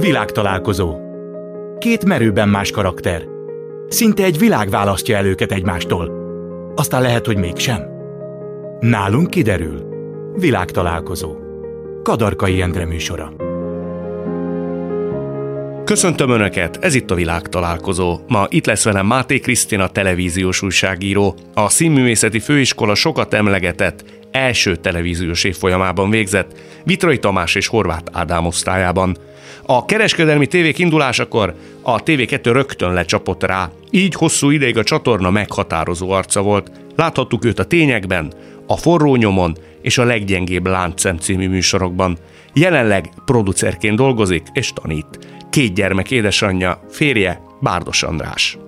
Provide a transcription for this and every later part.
Világtalálkozó. Két merőben más karakter. Szinte egy világ választja el őket egymástól. Aztán lehet, hogy mégsem. Nálunk kiderül. Világtalálkozó. Kadarkai Endre műsora. Köszöntöm Önöket, ez itt a világ találkozó. Ma itt lesz velem Máté Krisztina televíziós újságíró, a Színművészeti Főiskola sokat emlegetett első televíziós évfolyamában végzett, Vitrai Tamás és Horváth Ádám osztályában. A kereskedelmi tévék indulásakor a TV2 rögtön lecsapott rá, így hosszú ideig a csatorna meghatározó arca volt. Láthattuk őt a tényekben, a forró nyomon és a leggyengébb láncem című műsorokban. Jelenleg producerként dolgozik és tanít. Két gyermek édesanyja, férje Bárdos András.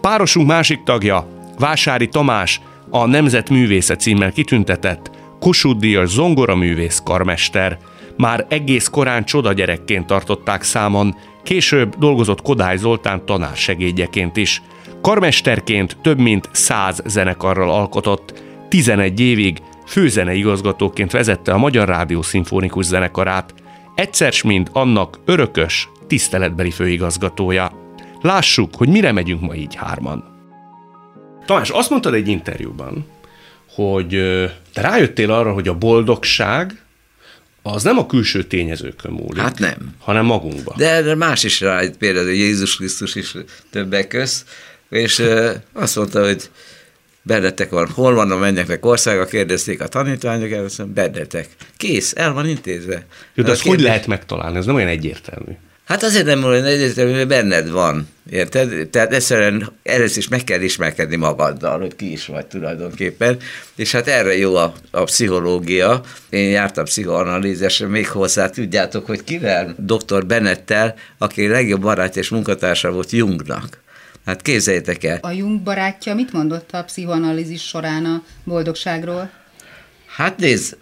Párosunk másik tagja, Vásári Tamás, a Nemzet Művésze címmel kitüntetett, Kossuth Díjas zongoraművész karmester. Már egész korán csoda gyerekként tartották számon, később dolgozott Kodály Zoltán tanársegédjeként is. Karmesterként több mint száz zenekarral alkotott, 11 évig főzeneigazgatóként vezette a Magyar Rádió Szimfonikus Zenekarát, egyszer mind annak örökös, tiszteletbeli főigazgatója. Lássuk, hogy mire megyünk ma így hárman. Tamás, azt mondtad egy interjúban, hogy te rájöttél arra, hogy a boldogság az nem a külső tényezőkön múlik. Hát nem. Hanem magunkban. De más is rájött, például Jézus Krisztus is többek köz, és azt mondta, hogy bennetek van, hol van a mennyeknek országa, kérdezték a tanítványok, mondom, bennetek. Kész, el van intézve. Jó, de ezt hogy lehet megtalálni? Ez nem olyan egyértelmű. Hát azért nem olyan egyértelmű, mert benned van. Érted? Tehát egyszerűen először is meg kell ismerkedni magaddal, hogy ki is vagy tulajdonképpen. És hát erre jó a, a pszichológia. Én jártam pszichoanalízesre, még hozzá tudjátok, hogy kivel? Dr. Bennettel, aki legjobb barát és munkatársa volt Jungnak. Hát képzeljétek el. A Jung barátja mit mondott a pszichoanalízis során a boldogságról? Hát nézd,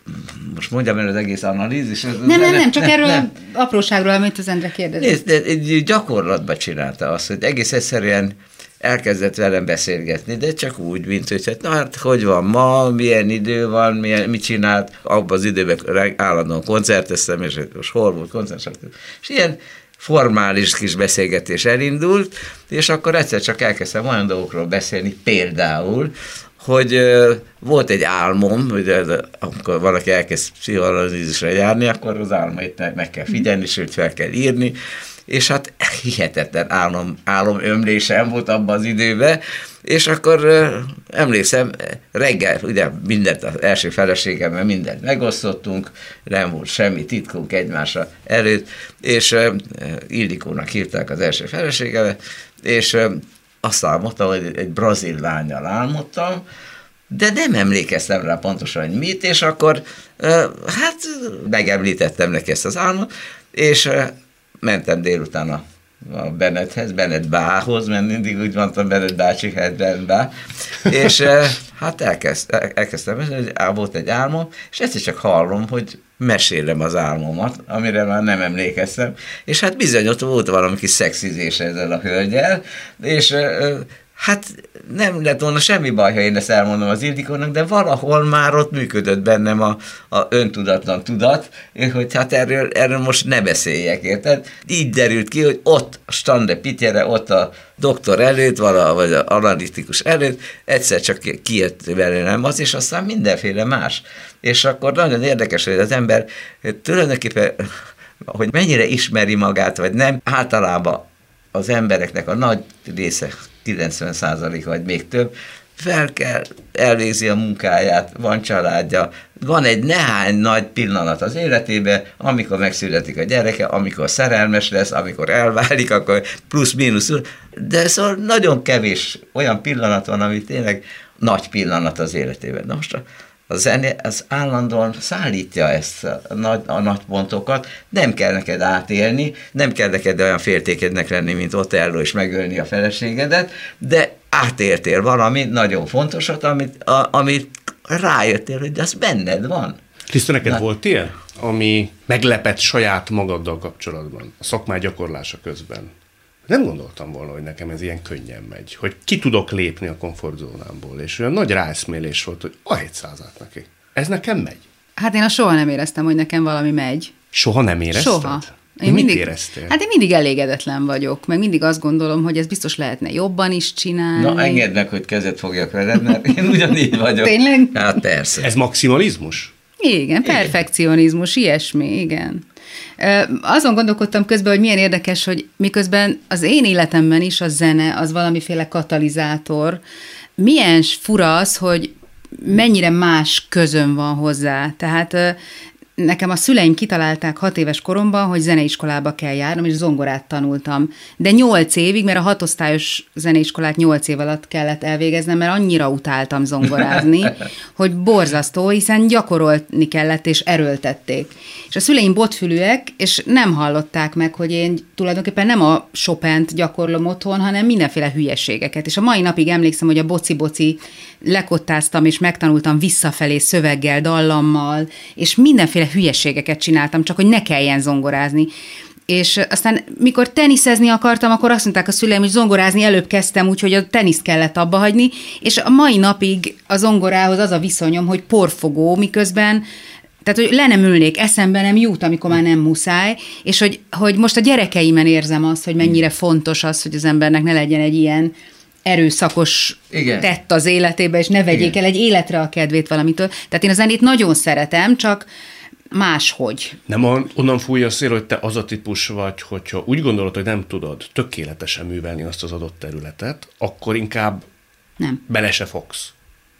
most mondjam el az egész analízis. Nem, nem, nem, nem, csak nem, erről nem. apróságról, amit az Endre kérdezett. Nézd, gyakorlatban csinálta azt, hogy egész egyszerűen elkezdett velem beszélgetni, de csak úgy, mint hogy hát, na hát hogy van ma, milyen idő van, milyen, mit csinált, abban az időben állandóan koncerteztem, és most hol volt koncert, és ilyen formális kis beszélgetés elindult, és akkor egyszer csak elkezdtem olyan dolgokról beszélni, például, hogy volt egy álmom, hogy amikor valaki elkezd pszichoanalízisre járni, akkor az álmait meg, kell figyelni, sőt fel kell írni, és hát hihetetlen álom, álom ömlésem volt abban az időben, és akkor emlékszem, reggel, ugye mindent az első feleségemmel mindent megosztottunk, nem volt semmi titkunk egymásra előtt, és Ildikónak hívták az első feleségemet, és azt álmodtam, hogy egy brazil lányjal álmodtam, de nem emlékeztem rá pontosan, hogy mit, és akkor hát megemlítettem neki ezt az álmot, és mentem délután a, a Bennetthez, Bennett bához, mert mindig úgy mondtam Bennett bácsi, hát bá, és hát elkezd, elkezdtem, volt egy álmom, és egyszer csak hallom, hogy mesélem az álmomat, amire már nem emlékeztem, és hát bizony ott volt valami kis szexizés ezzel a hölgyel, és hát nem lett volna semmi baj, ha én ezt elmondom az Ildikónak, de valahol már ott működött bennem a, a öntudatlan tudat, hogy hát erről, erről most ne beszéljek, érted? Így derült ki, hogy ott a Stande Pityere, ott a doktor előtt, vala, vagy az analitikus előtt, egyszer csak kijött nem az, és aztán mindenféle más. És akkor nagyon érdekes, hogy az ember tulajdonképpen hogy mennyire ismeri magát, vagy nem, általában az embereknek a nagy része 90% vagy még több, fel kell, elvégzi a munkáját, van családja, van egy nehány nagy pillanat az életébe, amikor megszületik a gyereke, amikor szerelmes lesz, amikor elválik, akkor plusz-mínusz, de szóval nagyon kevés olyan pillanat van, ami tényleg nagy pillanat az életében. Na most a, a zene az állandóan szállítja ezt a nagy, a nagy pontokat, nem kell neked átélni, nem kell neked olyan féltékednek lenni, mint Otello, és megölni a feleségedet, de átértél valami nagyon fontosat, amit, a, amit rájöttél, hogy az benned van. Krisztus, neked Na. volt ilyen, ami meglepett saját magaddal kapcsolatban, a szakmá gyakorlása közben? Nem gondoltam volna, hogy nekem ez ilyen könnyen megy, hogy ki tudok lépni a komfortzónámból, és olyan nagy ráeszmélés volt, hogy a százat neki. Ez nekem megy. Hát én a soha nem éreztem, hogy nekem valami megy. Soha nem érezted? Soha. Én Mit éreztél? Hát én mindig elégedetlen vagyok, meg mindig azt gondolom, hogy ez biztos lehetne jobban is csinálni. Na, engedd meg, hogy kezet fogjak veled, mert én ugyanígy vagyok. Tényleg? Hát persze. Ez maximalizmus? Igen, perfekcionizmus, ilyesmi, igen. Azon gondolkodtam közben, hogy milyen érdekes, hogy miközben az én életemben is a zene az valamiféle katalizátor, milyen fura az, hogy mennyire más közön van hozzá. Tehát nekem a szüleim kitalálták hat éves koromban, hogy zeneiskolába kell járnom, és zongorát tanultam. De nyolc évig, mert a hatosztályos zeneiskolát nyolc év alatt kellett elvégeznem, mert annyira utáltam zongorázni, hogy borzasztó, hiszen gyakorolni kellett, és erőltették. És a szüleim botfülűek, és nem hallották meg, hogy én tulajdonképpen nem a Chopin-t gyakorlom otthon, hanem mindenféle hülyeségeket. És a mai napig emlékszem, hogy a boci-boci lekottáztam, és megtanultam visszafelé szöveggel, dallammal, és mindenféle hülyeségeket csináltam, csak hogy ne kelljen zongorázni. És aztán, mikor teniszezni akartam, akkor azt mondták a szüleim, hogy zongorázni előbb kezdtem, úgyhogy a teniszt kellett abba hagyni, és a mai napig a zongorához az a viszonyom, hogy porfogó, miközben tehát, hogy le nem ülnék, eszembe nem jut, amikor már nem muszáj, és hogy, hogy most a gyerekeimen érzem azt, hogy mennyire fontos az, hogy az embernek ne legyen egy ilyen erőszakos Igen. tett az életébe, és ne vegyék Igen. el egy életre a kedvét valamitől. Tehát én a zenét nagyon szeretem, csak máshogy. Nem onnan fújja a szél, hogy te az a típus vagy, hogyha úgy gondolod, hogy nem tudod tökéletesen művelni azt az adott területet, akkor inkább nem. bele se fogsz.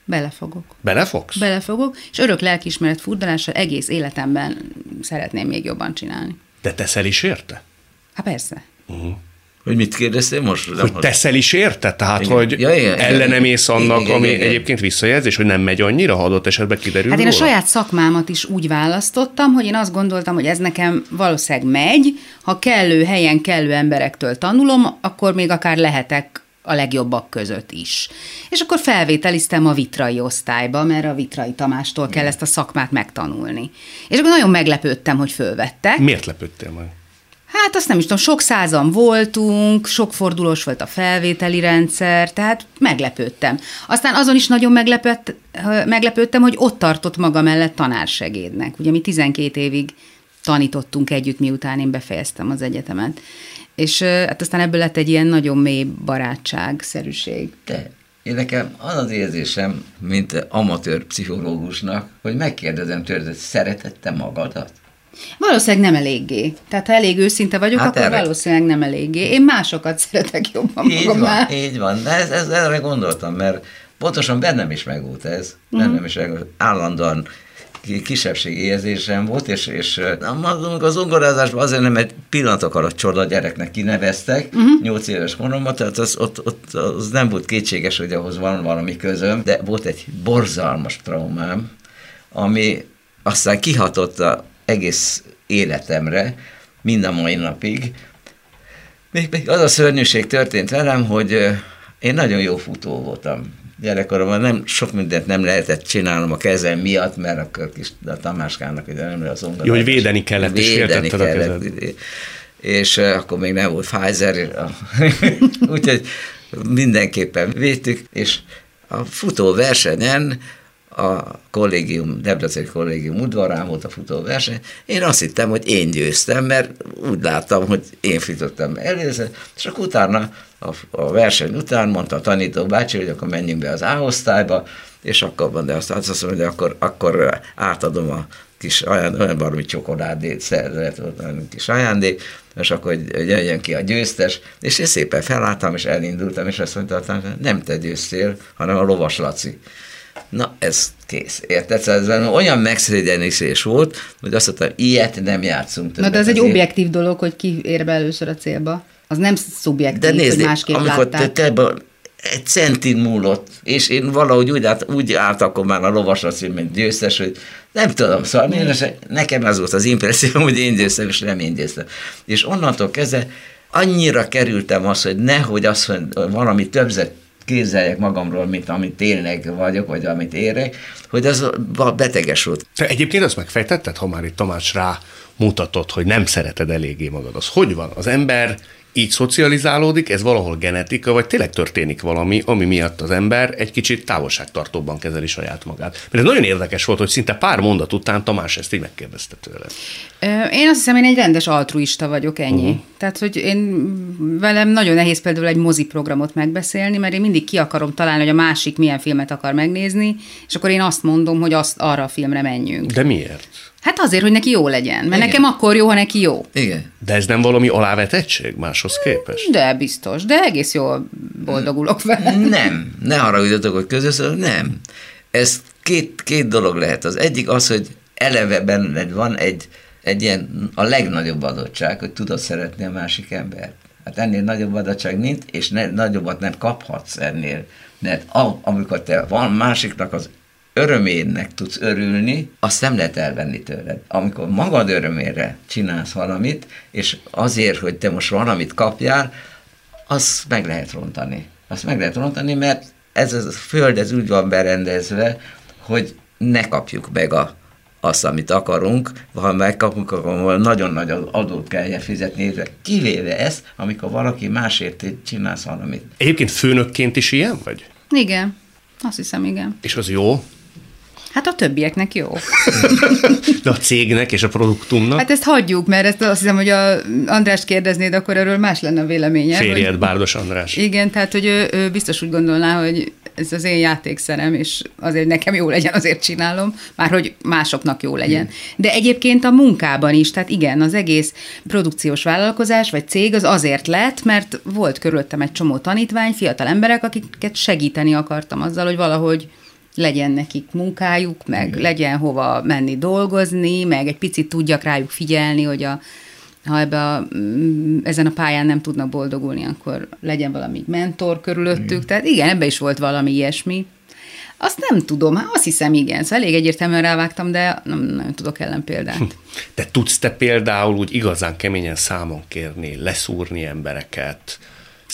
Belefogok. Belefogsz? Belefogok, és örök lelkiismeret furdalással egész életemben szeretném még jobban csinálni. De teszel is érte? Hát persze. Uh-huh. Hogy mit kérdeztél most? Hogy teszel is érte? Tehát, igen. hogy ja, igen, ellenem ész annak, igen, ami igen. egyébként visszajelzés, hogy nem megy annyira, ha adott esetben kiderül Hát én a saját szakmámat is úgy választottam, hogy én azt gondoltam, hogy ez nekem valószínűleg megy, ha kellő helyen, kellő emberektől tanulom, akkor még akár lehetek a legjobbak között is. És akkor felvételiztem a vitrai osztályba, mert a vitrai Tamástól kell ezt a szakmát megtanulni. És akkor nagyon meglepődtem, hogy fölvettek. Miért lepődtél meg? Hát azt nem is tudom, sok százan voltunk, sok fordulós volt a felvételi rendszer, tehát meglepődtem. Aztán azon is nagyon meglepett, meglepődtem, hogy ott tartott maga mellett tanársegédnek. Ugye mi 12 évig tanítottunk együtt, miután én befejeztem az egyetemet. És hát aztán ebből lett egy ilyen nagyon mély barátságszerűség. De én nekem az az érzésem, mint amatőr pszichológusnak, hogy megkérdezem tőled, szeretette magadat? Valószínűleg nem eléggé. Tehát ha elég őszinte vagyok, hát akkor erre... valószínűleg nem eléggé. Én másokat szeretek jobban így magamnál. Van, így van, de ez, ez, erre gondoltam, mert pontosan bennem is megvolt ez. Uh-huh. Bennem is megvolt. Állandóan kisebbségi érzésem volt, és, és az zongorázásban azért nem egy pillanatok alatt csoda gyereknek kineveztek, uh-huh. Mhm. 8 éves koromban, tehát az, ott, ott, az nem volt kétséges, hogy ahhoz van valami közöm, de volt egy borzalmas traumám, ami aztán kihatott a egész életemre, mind a mai napig. Még, még az a szörnyűség történt velem, hogy én nagyon jó futó voltam. Gyerekkoromban nem, sok mindent nem lehetett csinálnom a kezem miatt, mert akkor kis a Tamáskának hogy nem az ongorát. Jó, hogy védeni kellett, védeni és kellett, a kezed. És akkor még nem volt Pfizer, úgyhogy mindenképpen védtük, és a futó versenyen a kollégium, Debreceni kollégium udvarán volt a futóverseny, én azt hittem, hogy én győztem, mert úgy láttam, hogy én futottam először, és akkor utána, a, a verseny után mondta a tanító bácsi, hogy akkor menjünk be az A-osztályba, és akkor de azt, azt mondja, hogy akkor, akkor átadom a kis ajándék, olyan valami csokoládét szerzett, olyan kis ajándék, és akkor hogy jöjjön ki a győztes, és én szépen felálltam, és elindultam, és azt mondta, nem te győztél, hanem a lovas Laci. Na, ez kész. Érted? Szóval olyan megszégyenítés volt, hogy azt mondtam, ilyet nem játszunk többet. Na, de ez egy objektív dolog, hogy ki ér be először a célba. Az nem szubjektív, de nézd, hogy másképp amikor látták. te, te egy centin múlott, és én valahogy úgy, át, úgy állt akkor már a lovasra mint győztes, hogy nem tudom, szóval én, nekem ez volt az impresszióm, hogy én győztem, és nem én győztem. És onnantól kezdve annyira kerültem azt, hogy nehogy azt, hogy valami többzet képzeljek magamról, mint amit tényleg vagyok, vagy amit érek, hogy az beteges volt. Te egyébként azt megfejtetted, ha már itt Tamás rá mutatod, hogy nem szereted eléggé magad, az hogy van? Az ember így szocializálódik, ez valahol genetika, vagy tényleg történik valami, ami miatt az ember egy kicsit távolságtartóbban kezeli saját magát. Mert ez nagyon érdekes volt, hogy szinte pár mondat után Tamás ezt így megkérdezte tőle. Én azt hiszem, én egy rendes altruista vagyok, ennyi. Uh-huh. Tehát, hogy én velem nagyon nehéz például egy mozi programot megbeszélni, mert én mindig ki akarom találni, hogy a másik milyen filmet akar megnézni, és akkor én azt mondom, hogy azt arra a filmre menjünk. De miért? Hát azért, hogy neki jó legyen, mert Igen. nekem akkor jó, ha neki jó. Igen. De ez nem valami alávetettség máshoz képest? De biztos, de egész jól boldogulok vele. Nem, ne haragudjatok, hogy közösször, nem. Ez két, két dolog lehet. Az egyik az, hogy eleve benned van egy, egy ilyen a legnagyobb adottság, hogy tudod szeretni a másik embert. Hát ennél nagyobb adottság nincs, és ne, nagyobbat nem kaphatsz ennél. Mert a, amikor te van másiknak az örömének tudsz örülni, azt nem lehet elvenni tőled. Amikor magad örömére csinálsz valamit, és azért, hogy te most valamit kapjál, azt meg lehet rontani. Azt meg lehet rontani, mert ez a föld ez úgy van berendezve, hogy ne kapjuk meg a, azt, amit akarunk, ha megkapunk, akkor nagyon nagy adót kell fizetni, kivéve ezt, amikor valaki másért csinálsz valamit. Egyébként főnökként is ilyen vagy? Igen, azt hiszem, igen. És az jó? Hát a többieknek jó. De a cégnek és a produktumnak? Hát ezt hagyjuk, mert ezt azt hiszem, hogy a Andrást kérdeznéd, akkor erről más lenne a véleménye. Férjed, hogy... Bárdos András. Igen, tehát hogy ő, ő biztos úgy gondolná, hogy ez az én játékszerem, és azért nekem jó legyen, azért csinálom, már hogy másoknak jó legyen. De egyébként a munkában is, tehát igen, az egész produkciós vállalkozás vagy cég az azért lett, mert volt körülöttem egy csomó tanítvány, fiatal emberek, akiket segíteni akartam azzal, hogy valahogy legyen nekik munkájuk, meg Igen. legyen hova menni dolgozni, meg egy picit tudjak rájuk figyelni, hogy a, ha ebbe a, mm, ezen a pályán nem tudnak boldogulni, akkor legyen valami mentor körülöttük. Igen. Tehát igen, ebbe is volt valami ilyesmi. Azt nem tudom, hát azt hiszem igen, szóval elég egyértelműen rávágtam, de nem, nem tudok ellenpéldát. De tudsz te például úgy igazán keményen számon kérni, leszúrni embereket,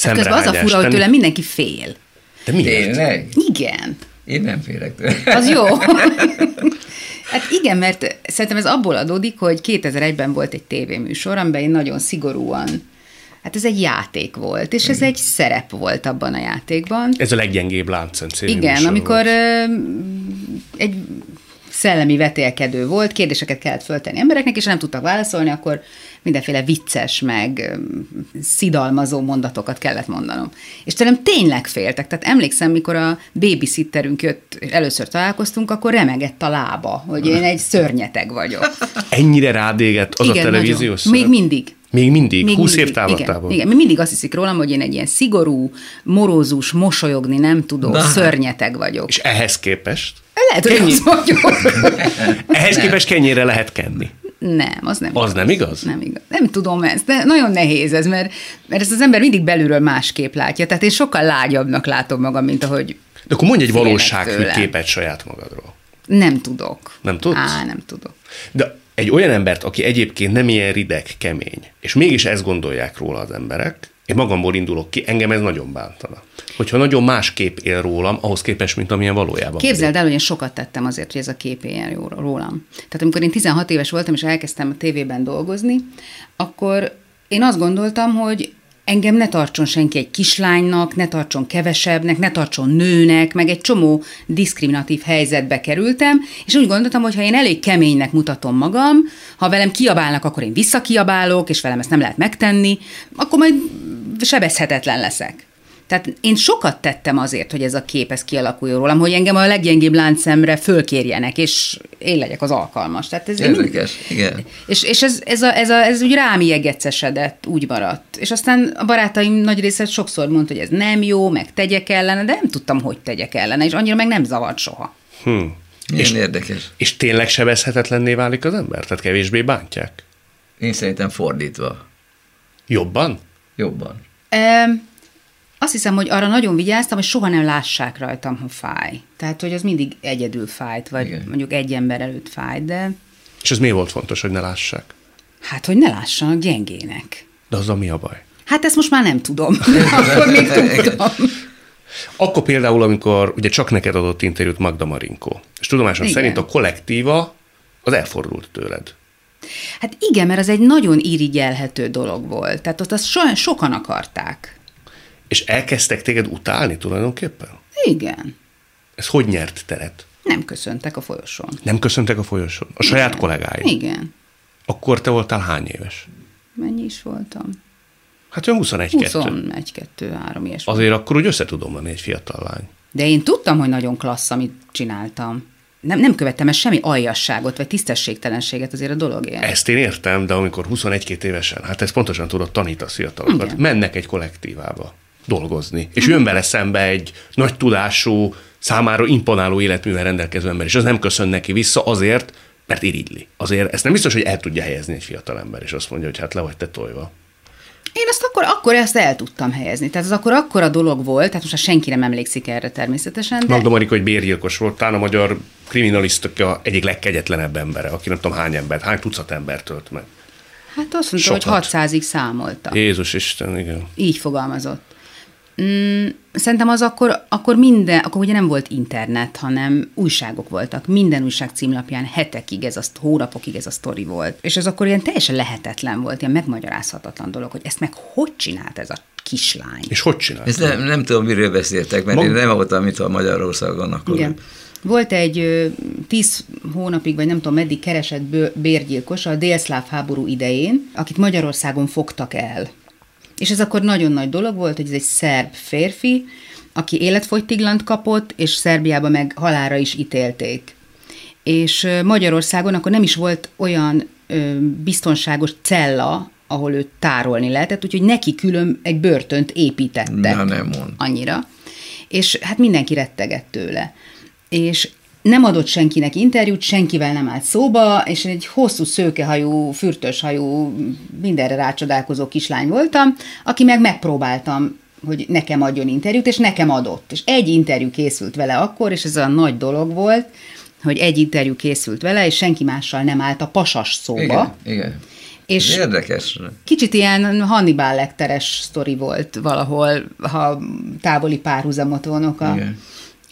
hát közben az a fura, hogy tőle mindenki fél. De miért? Tényleg? Igen. Én nem félek tőle. Az jó. Hát igen, mert szerintem ez abból adódik, hogy 2001-ben volt egy tévéműsor, amiben én nagyon szigorúan Hát ez egy játék volt, és ez egy szerep volt abban a játékban. Ez a leggyengébb láncem Igen, amikor volt. egy szellemi vetélkedő volt, kérdéseket kellett föltenni embereknek, és nem tudtak válaszolni, akkor mindenféle vicces, meg szidalmazó mondatokat kellett mondanom. És tőlem tényleg féltek. Tehát emlékszem, mikor a babysitterünk jött, és először találkoztunk, akkor remegett a lába, hogy én egy szörnyeteg vagyok. Ennyire rádégett az igen, a televíziós Még mindig. Még mindig? Még 20 mindig. év távlatában? Igen, igen, mindig azt hiszik rólam, hogy én egy ilyen szigorú, morózus, mosolyogni nem tudó, Na. szörnyeteg vagyok. És ehhez képest? Lehet, hogy Kennyi... Ehhez képest kenyére lehet kenni. Nem, az nem Az igaz. nem igaz? Nem igaz. Nem tudom ezt, de nagyon nehéz ez, mert, mert ezt az ember mindig belülről másképp látja. Tehát én sokkal lágyabbnak látom magam, mint ahogy De akkor mondj egy valóságképet saját magadról. Nem tudok. Nem tudsz? Á, nem tudok. De egy olyan embert, aki egyébként nem ilyen rideg, kemény, és mégis ezt gondolják róla az emberek, én magamból indulok ki, engem ez nagyon bántana. Hogyha nagyon más kép él rólam, ahhoz képest, mint amilyen valójában. Képzeld el, hogy én sokat tettem azért, hogy ez a kép éljen rólam. Tehát amikor én 16 éves voltam, és elkezdtem a tévében dolgozni, akkor én azt gondoltam, hogy engem ne tartson senki egy kislánynak, ne tartson kevesebbnek, ne tartson nőnek, meg egy csomó diszkriminatív helyzetbe kerültem, és úgy gondoltam, hogy ha én elég keménynek mutatom magam, ha velem kiabálnak, akkor én visszakiabálok, és velem ezt nem lehet megtenni, akkor majd sebezhetetlen leszek. Tehát én sokat tettem azért, hogy ez a kép ez kialakuljon rólam, hogy engem a leggyengébb láncszemre fölkérjenek, és én legyek az alkalmas. Tehát ez Érdekes, mind... igen. És, és ez, ez, a, ez, a, ez úgy rám iegecesedett, úgy maradt. És aztán a barátaim nagy része sokszor mondta, hogy ez nem jó, meg tegyek ellene, de nem tudtam, hogy tegyek ellene, és annyira meg nem zavart soha. Hmm. és, érdekes. És tényleg sebezhetetlenné válik az ember? Tehát kevésbé bántják? Én szerintem fordítva. Jobban? Jobban. Um, azt hiszem, hogy arra nagyon vigyáztam, hogy soha nem lássák rajtam, ha fáj. Tehát, hogy az mindig egyedül fájt, vagy Igen. mondjuk egy ember előtt fájt, de... És ez miért volt fontos, hogy ne lássák? Hát, hogy ne lássanak gyengének. De az a mi a baj? Hát ezt most már nem tudom. Akkor még tudtam. Akkor például, amikor ugye csak neked adott interjút Magda Marinko, és tudomásom Igen. szerint a kollektíva az elfordult tőled. Hát igen, mert az egy nagyon irigyelhető dolog volt. Tehát ott azt so- sokan akarták. És elkezdtek téged utálni tulajdonképpen? Igen. Ez hogy nyert teret? Nem köszöntek a folyosón. Nem köszöntek a folyosón? A saját Igen. kollégáid? Igen. Akkor te voltál hány éves? Mennyi is voltam? Hát olyan 21 2 21, 2, 3 ilyesmi. Azért akkor úgy össze tudom venni egy fiatal lány. De én tudtam, hogy nagyon klassz, amit csináltam. Nem, nem követtem el semmi aljasságot, vagy tisztességtelenséget azért a dologért. Ezt én értem, de amikor 21-2 évesen, hát ezt pontosan tudod, tanítasz fiatalokat, mennek egy kollektívába dolgozni, és jön vele szembe egy nagy tudású, számára imponáló életművel rendelkező ember, és az nem köszön neki vissza azért, mert irigyli. Azért ezt nem biztos, hogy el tudja helyezni egy fiatal ember, és azt mondja, hogy hát le vagy te tojva. Én azt akkor, akkor ezt el tudtam helyezni. Tehát az akkor akkora dolog volt, tehát most senki nem emlékszik erre természetesen, de Magda Marika, hogy bérgyilkos volt, talán a magyar kriminalisztika egyik legkegyetlenebb embere, aki nem tudom hány embert, hány tucat embert tölt meg. hát azt mondta, hogy Sokat. 600-ig számolta. Jézus Isten, igen. Így fogalmazott. Mm, szerintem az akkor, akkor minden, akkor ugye nem volt internet, hanem újságok voltak. Minden újság címlapján hetekig ez a, szt- hónapokig ez a sztori volt. És ez akkor ilyen teljesen lehetetlen volt, ilyen megmagyarázhatatlan dolog, hogy ezt meg hogy csinált ez a kislány. És hogy csinálta? Ezt nem, nem tudom, miről beszéltek, mert Mag- én nem voltam itt a Magyarországon akkor. Igen. Volt egy ö, tíz hónapig, vagy nem tudom meddig keresett bő- bérgyilkos a délszláv háború idején, akit Magyarországon fogtak el. És ez akkor nagyon nagy dolog volt, hogy ez egy szerb férfi, aki életfogytiglant kapott, és Szerbiában meg halára is ítélték. És Magyarországon akkor nem is volt olyan biztonságos cella, ahol őt tárolni lehetett, úgyhogy neki külön egy börtönt építettek. Na, nem mond. Annyira. És hát mindenki rettegett tőle. És nem adott senkinek interjút, senkivel nem állt szóba, és egy hosszú szőkehajú, fürtöshajú, mindenre rácsodálkozó kislány voltam, aki meg megpróbáltam, hogy nekem adjon interjút, és nekem adott. És egy interjú készült vele akkor, és ez a nagy dolog volt, hogy egy interjú készült vele, és senki mással nem állt a pasas szóba. Igen, igen. És És érdekes. Kicsit ilyen Hannibal lekteres sztori volt valahol, ha távoli párhuzamot vonok a, Igen.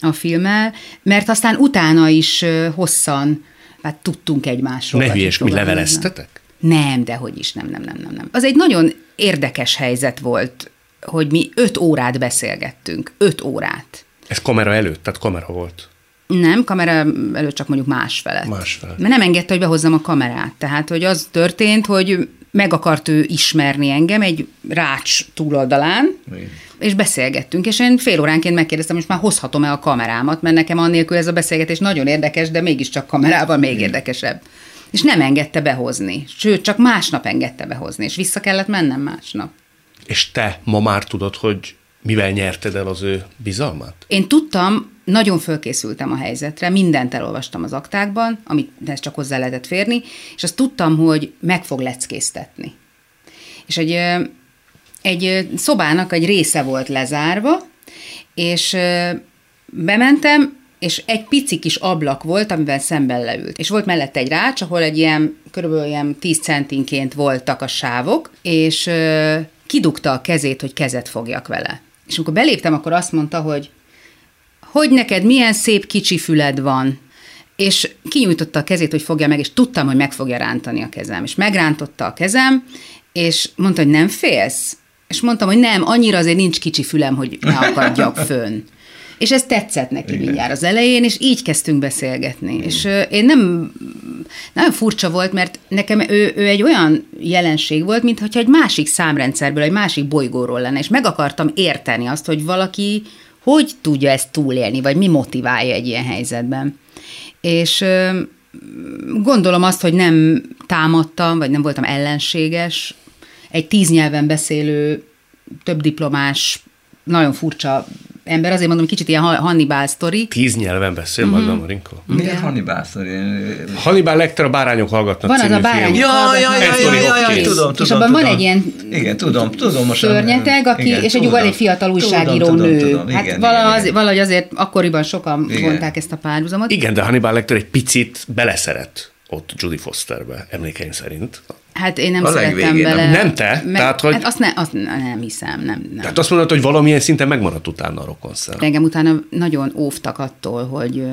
A filmmel, mert aztán utána is hosszan hát tudtunk egymásról. Ne mi leveleztetek? Nem, de hogy is, nem, nem, nem, nem, nem. Az egy nagyon érdekes helyzet volt, hogy mi öt órát beszélgettünk. Öt órát. Ez kamera előtt, tehát kamera volt. Nem, kamera előtt csak mondjuk másfelet. Másfelet. Mert nem engedte, hogy behozzam a kamerát. Tehát, hogy az történt, hogy meg akart ő ismerni engem egy rács túloldalán, Igen. és beszélgettünk, és én fél óránként megkérdeztem, most már hozhatom-e a kamerámat, mert nekem annélkül ez a beszélgetés nagyon érdekes, de mégiscsak kamerával még érdekesebb. És nem engedte behozni. Sőt, csak másnap engedte behozni, és vissza kellett mennem másnap. És te ma már tudod, hogy mivel nyerted el az ő bizalmát? Én tudtam, nagyon fölkészültem a helyzetre, mindent elolvastam az aktákban, amit ez csak hozzá lehetett férni, és azt tudtam, hogy meg fog leckésztetni. És egy, egy szobának egy része volt lezárva, és bementem, és egy pici kis ablak volt, amivel szemben leült. És volt mellette egy rács, ahol egy ilyen, körülbelül ilyen 10 centinként voltak a sávok, és kidugta a kezét, hogy kezet fogjak vele. És amikor beléptem, akkor azt mondta, hogy hogy neked milyen szép kicsi füled van. És kinyújtotta a kezét, hogy fogja meg, és tudtam, hogy meg fogja rántani a kezem. És megrántotta a kezem, és mondta, hogy nem félsz? És mondtam, hogy nem, annyira azért nincs kicsi fülem, hogy ne akadjak fönn. És ez tetszett neki Igen. mindjárt az elején, és így kezdtünk beszélgetni. Igen. És én nem, nagyon furcsa volt, mert nekem ő, ő egy olyan jelenség volt, mintha egy másik számrendszerből, egy másik bolygóról lenne, és meg akartam érteni azt, hogy valaki hogy tudja ezt túlélni, vagy mi motiválja egy ilyen helyzetben. És gondolom azt, hogy nem támadtam, vagy nem voltam ellenséges, egy tíz nyelven beszélő, több diplomás, nagyon furcsa ember, azért mondom, hogy kicsit ilyen Hannibal sztori. Tíz nyelven beszél Mhm. uh-huh. Magda Marinko. Miért Hannibal sztori? Hannibal Lecter a Bárányok hallgatnak Van az a Bárányok. Ja, ja, ja, ja, Hopkins. tudom, És tudom. abban van tudom. egy ilyen Igen, tudom, tudom most. szörnyeteg, aki, Igen, és egy tudom. van egy fiatal Tudom, újságíró tudom, nő. tudom, hát igen, valahogy, igen, valahogy azért akkoriban sokan Igen. vonták ezt a párhuzamot. Igen, de Hannibal Lecter egy picit beleszeret ott Judy Fosterbe, emlékeim szerint. Hát én nem A szerettem bele. nem- te? Meg, Tehát, hogy- Hát azt, ne, azt nem hiszem, nem. nem. Tehát azt mondod, hogy valamilyen szinten megmaradt utána a rokonszem. Engem utána nagyon óvtak attól, hogy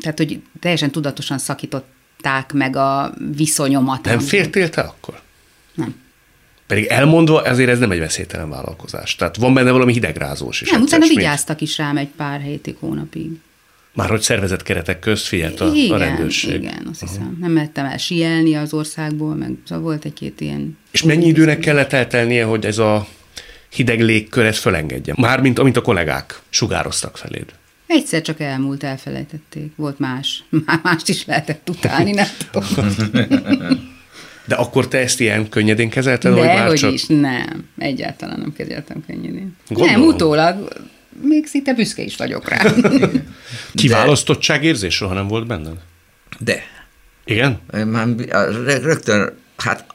tehát, hogy teljesen tudatosan szakítottam szabták meg a viszonyomat. Nem féltél te akkor? Nem. Pedig elmondva, ezért ez nem egy veszélytelen vállalkozás. Tehát van benne valami hidegrázós is. Nem, utána vigyáztak is rám egy pár hétig, hónapig. Már hogy szervezett keretek közt figyelt a, igen, a rendőrség. igen, azt hiszem. Nem mehettem el sielni az országból, meg szóval volt egy-két ilyen... És mennyi időnek kellett eltelnie, hogy ez a hideg légkör ez fölengedje? Mármint amit a kollégák sugároztak feléd. Egyszer csak elmúlt, elfelejtették. Volt más. Már mást is lehetett utálni, nem tudom. De akkor te ezt ilyen könnyedén kezelted, vagy De már hogy csak... is, nem. Egyáltalán nem kezeltem könnyedén. Gondolom. Nem, utólag még szinte büszke is vagyok rá. Kiválasztottságérzés soha nem volt benned? De Igen? már rö- rögtön, hát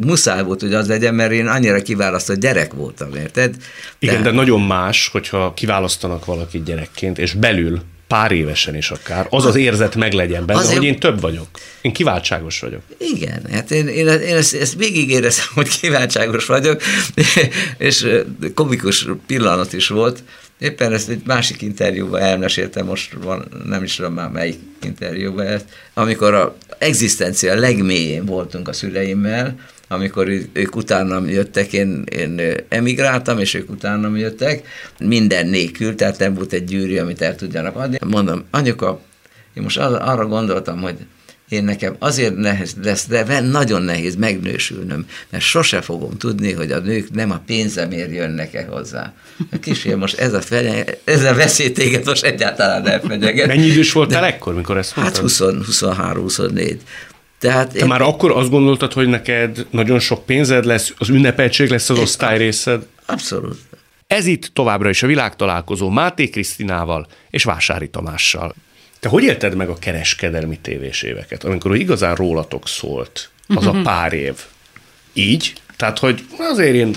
muszáj volt, hogy az legyen, mert én annyira kiválasztott gyerek voltam, érted? Igen, Tehát- de nagyon más, hogyha kiválasztanak valakit gyerekként, és belül pár évesen is akár, az az érzet meglegyen benne, Azért- hogy én több vagyok. Én kiváltságos vagyok. Igen, hát én, én, én ezt, ezt végig éreztem, hogy kiváltságos vagyok, és ö, komikus pillanat is volt. Éppen ezt egy másik interjúban elmeséltem, most van, nem is tudom már melyik interjúban ezt, amikor a egzisztencia legmélyén voltunk a szüleimmel, amikor ők utánam jöttek, én, én emigráltam, és ők utánam jöttek, minden nélkül, tehát nem volt egy gyűrű, amit el tudjanak adni. Mondom, anyuka, én most arra gondoltam, hogy én nekem azért nehéz lesz, de nagyon nehéz megnősülnöm, mert sose fogom tudni, hogy a nők nem a pénzemért jönnek-e hozzá. Kisfiam, most ez a, fenye, ez a veszély téged most egyáltalán nem fenyeget. Mennyi idős voltál ekkor, mikor ezt Hát mondtad? 20, 23-24. Tehát Te már akkor azt gondoltad, hogy neked nagyon sok pénzed lesz, az ünnepeltség lesz az osztályrészed? abszolút. Ez itt továbbra is a világtalálkozó Máté Krisztinával és Vásári Tamással. Te hogy élted meg a kereskedelmi tévés éveket, amikor igazán rólatok szólt az a pár év? Így? Tehát, hogy azért én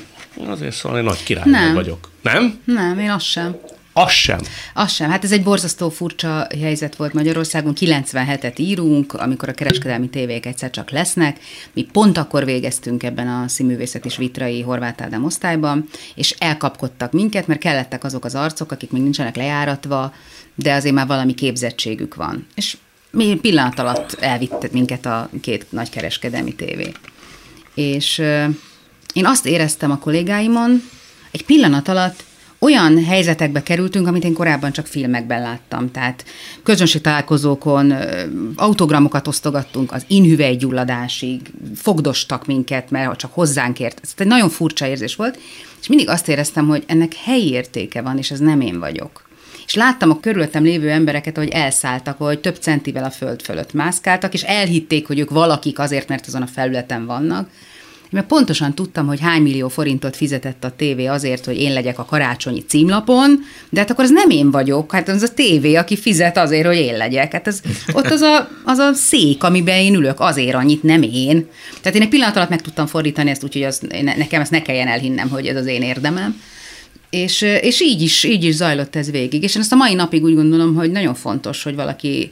azért szóval egy nagy király Nem. vagyok. Nem? Nem, én azt sem. Az sem. Az sem. Hát ez egy borzasztó furcsa helyzet volt Magyarországon. 97-et írunk, amikor a kereskedelmi tévék egyszer csak lesznek. Mi pont akkor végeztünk ebben a színművészet és vitrai Horváth Ádám osztályban, és elkapkodtak minket, mert kellettek azok az arcok, akik még nincsenek lejáratva, de azért már valami képzettségük van. És mi pillanat alatt elvitt minket a két nagy kereskedelmi tévé. És ö, én azt éreztem a kollégáimon, egy pillanat alatt olyan helyzetekbe kerültünk, amit én korábban csak filmekben láttam. Tehát közönségtalálkozókon ö, autogramokat osztogattunk az inhüvelygyulladásig, fogdostak minket, mert csak hozzánk ért. Ez egy nagyon furcsa érzés volt, és mindig azt éreztem, hogy ennek helyi értéke van, és ez nem én vagyok. És láttam a körülöttem lévő embereket, hogy elszálltak, vagy több centivel a föld fölött mászkáltak, és elhitték, hogy ők valakik azért, mert azon a felületen vannak. Meg pontosan tudtam, hogy hány millió forintot fizetett a tévé azért, hogy én legyek a karácsonyi címlapon, de hát akkor az nem én vagyok, hát az a tévé, aki fizet azért, hogy én legyek. Hát ez, ott az a, az a szék, amiben én ülök, azért annyit, nem én. Tehát én egy pillanat alatt meg tudtam fordítani ezt, úgyhogy az, ne- nekem ezt ne kelljen elhinnem, hogy ez az én érdemem. És, és így, is, így is zajlott ez végig. És én ezt a mai napig úgy gondolom, hogy nagyon fontos, hogy valaki,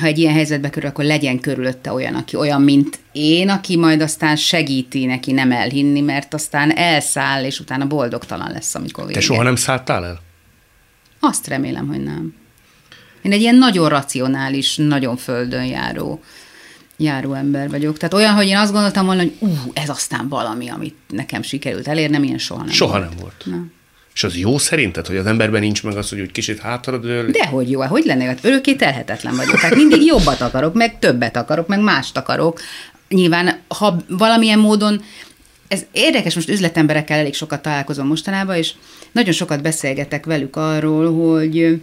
ha egy ilyen helyzetbe kerül, akkor legyen körülötte olyan, aki olyan, mint én, aki majd aztán segíti neki nem elhinni, mert aztán elszáll, és utána boldogtalan lesz, amikor vége. Te soha nem szálltál el? Azt remélem, hogy nem. Én egy ilyen nagyon racionális, nagyon földön járó, járó ember vagyok. Tehát olyan, hogy én azt gondoltam volna, hogy ú, ez aztán valami, amit nekem sikerült elérnem, ilyen soha nem Soha volt. nem volt. Nem. És az jó szerinted, hogy az emberben nincs meg az, hogy úgy kicsit hátradől? Dehogy jó, hogy lenne, hát örökké telhetetlen vagyok. Hát mindig jobbat akarok, meg többet akarok, meg mást akarok. Nyilván, ha valamilyen módon, ez érdekes, most üzletemberekkel elég sokat találkozom mostanában, és nagyon sokat beszélgetek velük arról, hogy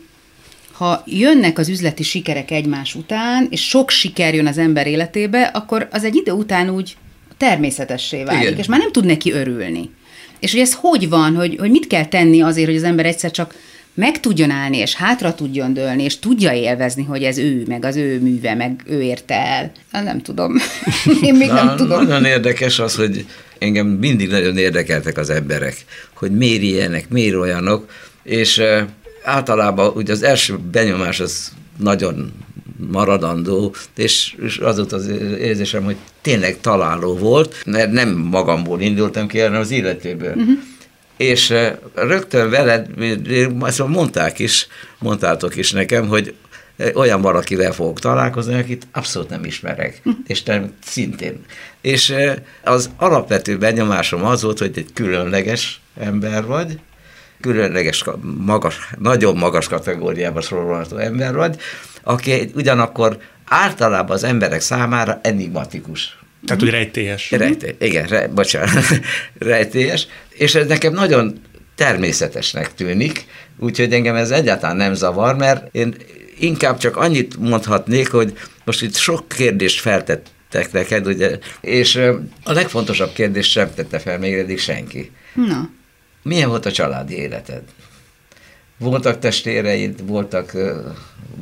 ha jönnek az üzleti sikerek egymás után, és sok siker jön az ember életébe, akkor az egy idő után úgy természetessé válik, Igen. és már nem tud neki örülni. És hogy ez hogy van, hogy, hogy mit kell tenni azért, hogy az ember egyszer csak meg tudjon állni, és hátra tudjon dőlni, és tudja élvezni, hogy ez ő, meg az ő műve, meg ő érte el. Hát nem tudom. Én még nem Na, tudom. Nagyon érdekes az, hogy engem mindig nagyon érdekeltek az emberek, hogy miért ilyenek, miért olyanok, és eh, általában ugye az első benyomás az nagyon maradandó, és, és az volt az érzésem, hogy tényleg találó volt, mert nem magamból indultam ki, hanem az illetőből. Uh-huh. És eh, rögtön veled, ezt mondták is, mondtátok is nekem, hogy olyan valakivel fogok találkozni, akit abszolút nem ismerek, és nem szintén. És az alapvető benyomásom az volt, hogy egy különleges ember vagy, különleges, magas, nagyon magas kategóriában sorolható ember vagy, aki ugyanakkor általában az emberek számára enigmatikus. Tehát, hogy rejtélyes. Rejtélyes, igen, re, bocsánat, rejtélyes, és ez nekem nagyon természetesnek tűnik, úgyhogy engem ez egyáltalán nem zavar, mert én inkább csak annyit mondhatnék, hogy most itt sok kérdést feltettek neked, ugye, és a legfontosabb kérdést sem tette fel még eddig senki. Na. Milyen volt a családi életed? Voltak testvéreid, voltak,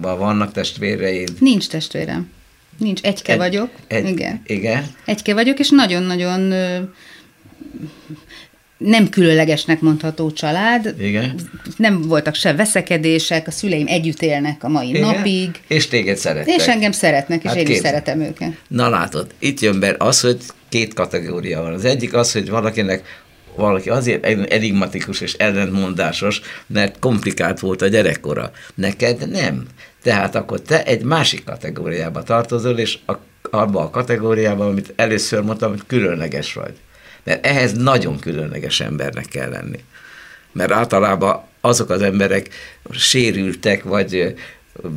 vannak testvéreid? Nincs testvérem. Nincs, egyke egy, vagyok. Egy, igen. Igen. Egyke vagyok, és nagyon-nagyon nem különlegesnek mondható család. Igen. Nem voltak se veszekedések, a szüleim együtt élnek a mai Igen. napig. És téged szeretnek. És engem szeretnek, és hát én képzel. is szeretem őket. Na látod, itt jön be az, hogy két kategória van. Az egyik az, hogy valakinek valaki azért enigmatikus és ellentmondásos, mert komplikált volt a gyerekkora. Neked nem. Tehát akkor te egy másik kategóriába tartozol, és a, abba a kategóriában, amit először mondtam, hogy különleges vagy. Mert ehhez nagyon különleges embernek kell lenni. Mert általában azok az emberek sérültek, vagy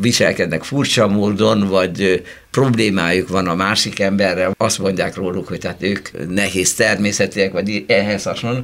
viselkednek furcsa módon, vagy problémájuk van a másik emberrel, azt mondják róluk, hogy tehát ők nehéz természetiek, vagy ehhez hasonló,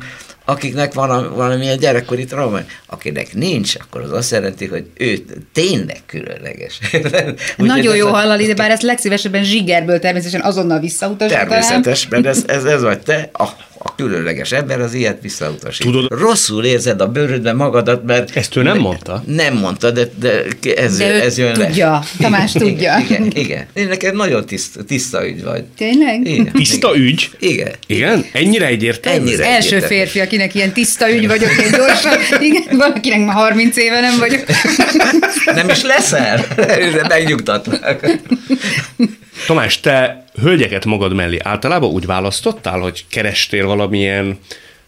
akiknek van valamilyen gyerekkori trauma, akinek nincs, akkor az azt jelenti, hogy ő tényleg különleges. Nagyon jó hallani, de bár ezt legszívesebben zsigerből természetesen azonnal visszautasítanám. Természetes, mert ez, ez, ez vagy te, a, a különleges ember az ilyet visszautasít. Tudod, Rosszul érzed a bőrödben magadat, mert... Ezt ő nem mondta? Nem mondta, de, de ez, de ez jön tudja, le. Tamás tudja. Igen, igen, igen. Én neked nagyon tiszta, tiszta ügy vagy. Tényleg? Igen. Tiszta ügy? Igen. Igen? Ennyire egyértelmű? Ennyire Az első férfi, akinek ilyen tiszta ügy vagyok, én gyorsan. Igen, valakinek már 30 éve nem vagyok. Nem is leszel? Megnyugtatlak. Tomás, te hölgyeket magad mellé általában úgy választottál, hogy kerestél valamilyen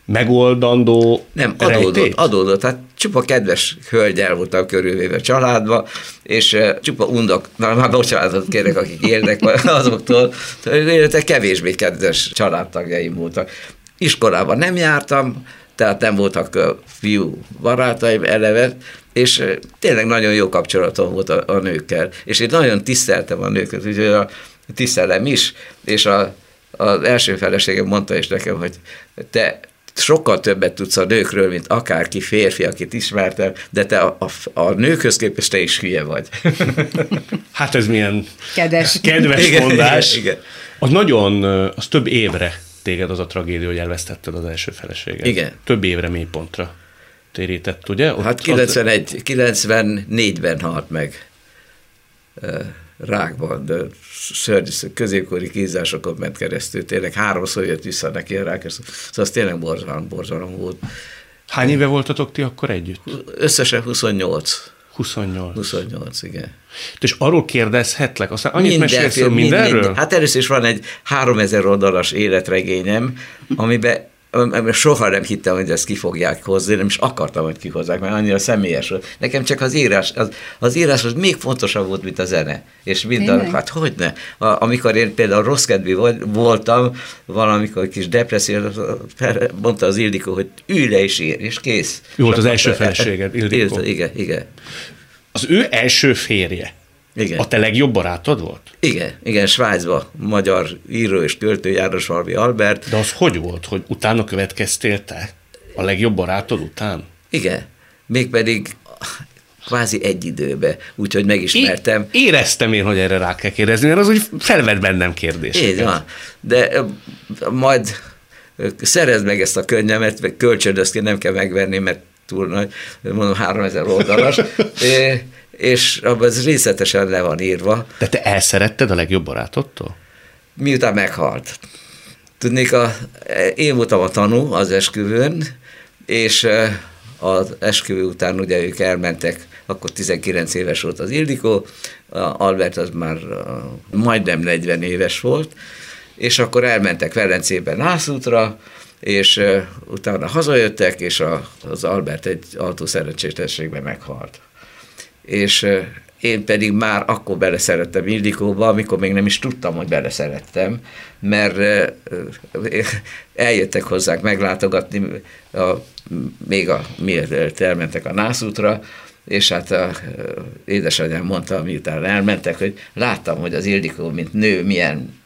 megoldandó Nem, rejtét? adódott, adódott. Hát csupa kedves hölgyel voltam körülvéve a családba, és csupa undok, na már bocsánatot kérek, akik élnek azoktól, illetve kevésbé kedves családtagjaim voltak. Iskolában nem jártam, tehát nem voltak fiú barátaim eleve, és tényleg nagyon jó kapcsolatom volt a, a nőkkel, és én nagyon tiszteltem a nőket, úgyhogy a, tisztelem is, és a, az első feleségem mondta is nekem, hogy te sokkal többet tudsz a nőkről, mint akárki férfi, akit ismertem, de te a, a, a nőkhöz képest te is hülye vagy. Hát ez milyen Kedves. kedves Igen, mondás. igen, igen. Az nagyon, az több évre téged az a tragédia, hogy elvesztetted az első feleséget. Igen. Több évre mélypontra térített, ugye? Ott Hát 91, 94-ben halt meg rákban, de szörnyű, középkori kínzásokon ment keresztül, tényleg háromszor jött vissza neki a rák, szóval az tényleg borzalom, borzalom volt. Hány éve voltatok ti akkor együtt? Összesen 28. 28. 28, igen. És arról kérdezhetlek, aztán annyit Mindenféle- mesélsz mind- mindenről? mind- Hát először is van egy 3000 oldalas életregényem, amiben soha nem hittem, hogy ezt ki fogják hozni, nem is akartam, hogy kihozzák, mert annyira személyes volt. Nekem csak az írás, az, az írás az még fontosabb volt, mint a zene. És minden, hát hogy ne? A, amikor én például rossz kedvű volt- voltam, valamikor kis depresszió, mondta az Ildikó, hogy ülj le és ír, és kész. Ő volt az első feleséged, Ildikó. Igen, igen. Az ő első férje Igen. a te legjobb barátod volt? Igen, igen, Svájcba magyar író és költő Jánosvalvi Albert. De az hogy volt, hogy utána következtél te? A legjobb barátod után? Igen, mégpedig kvázi egy időbe, úgyhogy megismertem. É- éreztem én, hogy erre rá kell kérdezni, mert az úgy felvett bennem kérdéseket. Így van. De majd szerezd meg ezt a könnyemet, meg kölcsönöz ki, nem kell megvenni, mert túl nagy, mondom 3000 oldalas, É, és abban ez részletesen le van írva, De te elszeretted a legjobb barátodtól? miután meghalt. Tudnék, a, én voltam a tanú az esküvőn, és eh, az esküvő után ugye ők elmentek, akkor 19 éves volt az Ildikó, Albert az már eh, majdnem 40 éves volt, és akkor elmentek Velencében nászútra, és eh, utána hazajöttek, és az Albert egy autó szerencsétlenségben meghalt. És én pedig már akkor beleszerettem Ildikóba, amikor még nem is tudtam, hogy beleszerettem, mert eljöttek hozzánk meglátogatni, a, még a, miért elmentek a nászútra, és hát a édesanyám mondta, miután elmentek, hogy láttam, hogy az Ildikó, mint nő, milyen,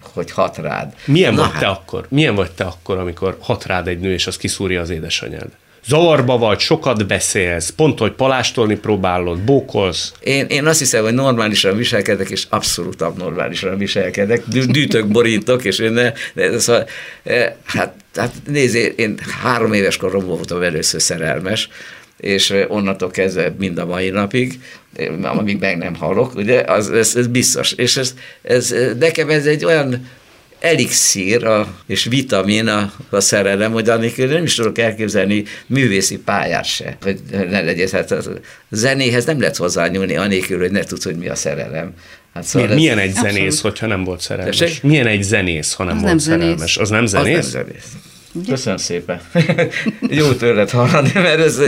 hogy hat rád. Milyen Na vagy hát, te akkor? Milyen vagy te akkor, amikor hat rád egy nő, és az kiszúrja az édesanyád? Zavarba vagy, sokat beszélsz, pont, hogy palástolni próbálod, bókolsz. Én, én azt hiszem, hogy normálisan viselkedek, és abszolút abnormálisan viselkedek. Dűtök, borítok, és én ne, ne szóval, eh, hát, hát nézd, én három éves korom voltam először szerelmes, és onnantól kezdve mind a mai napig, amíg meg nem halok, ugye, az, ez, ez biztos. És ez, ez, nekem ez egy olyan elixír a, és vitamin a, a szerelem, hogy annélkül nem is tudok elképzelni művészi pályát se, hogy ne legyen. Hát a zenéhez nem lehet hozzányúlni annélkül, hogy ne tudsz, hogy mi a szerelem. Hát szóval milyen, ez... egy zenész, Abszolút. hogyha nem volt szerelmes? Tessék? Milyen egy zenész, ha nem az volt nem szerelmes? Zenész. Az nem zenész? Az nem zenész. Köszönöm szépen. Jó tőled hallani, mert ez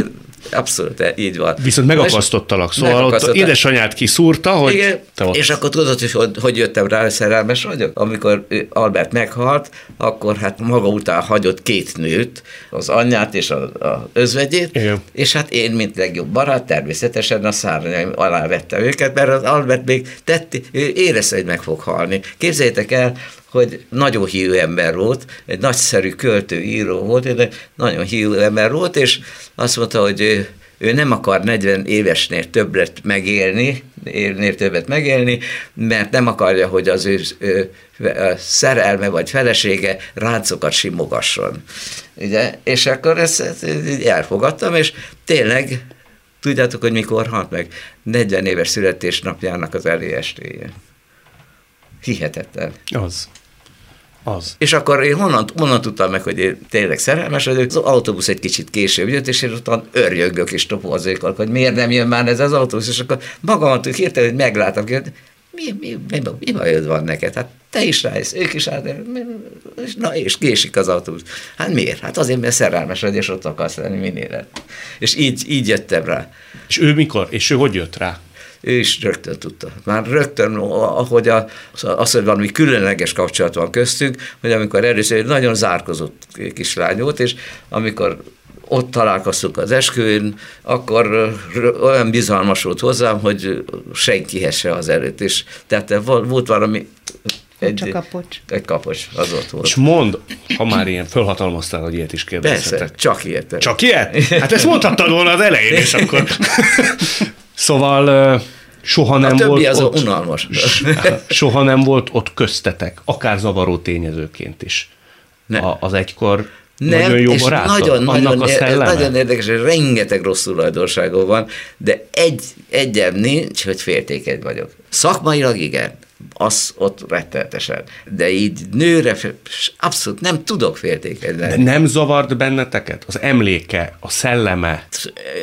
Abszolút, e, így van. Viszont megakasztottalak, szóval ott édesanyát kiszúrta, hogy Igen, te ott... és akkor tudod, hogy, hogy hogy jöttem rá, hogy szerelmes vagyok? Amikor Albert meghalt, akkor hát maga után hagyott két nőt, az anyját és az özvegyét, Igen. és hát én, mint legjobb barát, természetesen a szárnyaim alá vettem őket, mert az Albert még tetti, ő érezte, hogy meg fog halni. Képzeljétek el, hogy nagyon hívő ember volt, egy nagyszerű költő, író volt, egy nagyon hívő ember volt, és azt mondta, hogy ő, ő nem akar 40 évesnél többet megélni, évnél többet megélni, mert nem akarja, hogy az ő, ő szerelme vagy felesége ráncokat simogasson. Ugye? És akkor ezt, ezt elfogadtam, és tényleg tudjátok, hogy mikor halt meg? 40 éves születésnapjának az estéje. Hihetetlen. Az. Az. És akkor én honnan, honnan tudtam meg, hogy én tényleg szerelmes vagyok? Az autóbusz egy kicsit később jött, és én ott örjögök és topozékolok, hogy miért nem jön már ez az autóbusz, és akkor magamat hirtelen, hogy meglátom, hogy mi, mi, mi, mi bajod van neked? Hát te is rájössz, ők is rájössz, na és késik az autóbusz. Hát miért? Hát azért, mert szerelmes vagy, és ott akarsz lenni minél. És így, így jöttem rá. És ő mikor? És ő hogy jött rá? Is rögtön tudta. Már rögtön, ahogy a, az, hogy valami különleges kapcsolat van köztünk, hogy amikor először egy nagyon zárkozott kislány volt, és amikor ott találkoztunk az esküvőn, akkor olyan bizalmas volt hozzám, hogy senkihez se az előtt, és tehát volt valami egy, Csak kapocs. Egy kapocs, az ott volt. És mond, ha már ilyen fölhatalmaztál, hogy ilyet is kérdezhetek. Persze, csak ilyet. Csak ilyet? Hát ezt mondhattad volna az elején, és akkor... Szóval soha nem a volt az ott, unalmas. soha nem volt ott köztetek, akár zavaró tényezőként is. A, az egykor nem, nagyon jó barátod, nagyon, nagyon, a nagyon érdekes, hogy rengeteg rossz tulajdonságom van, de egy, egyem nincs, hogy féltékeny vagyok. Szakmailag igen, az ott rettenetesen. De így nőre abszolút nem tudok féltékeny De nem zavart benneteket? Az emléke, a szelleme?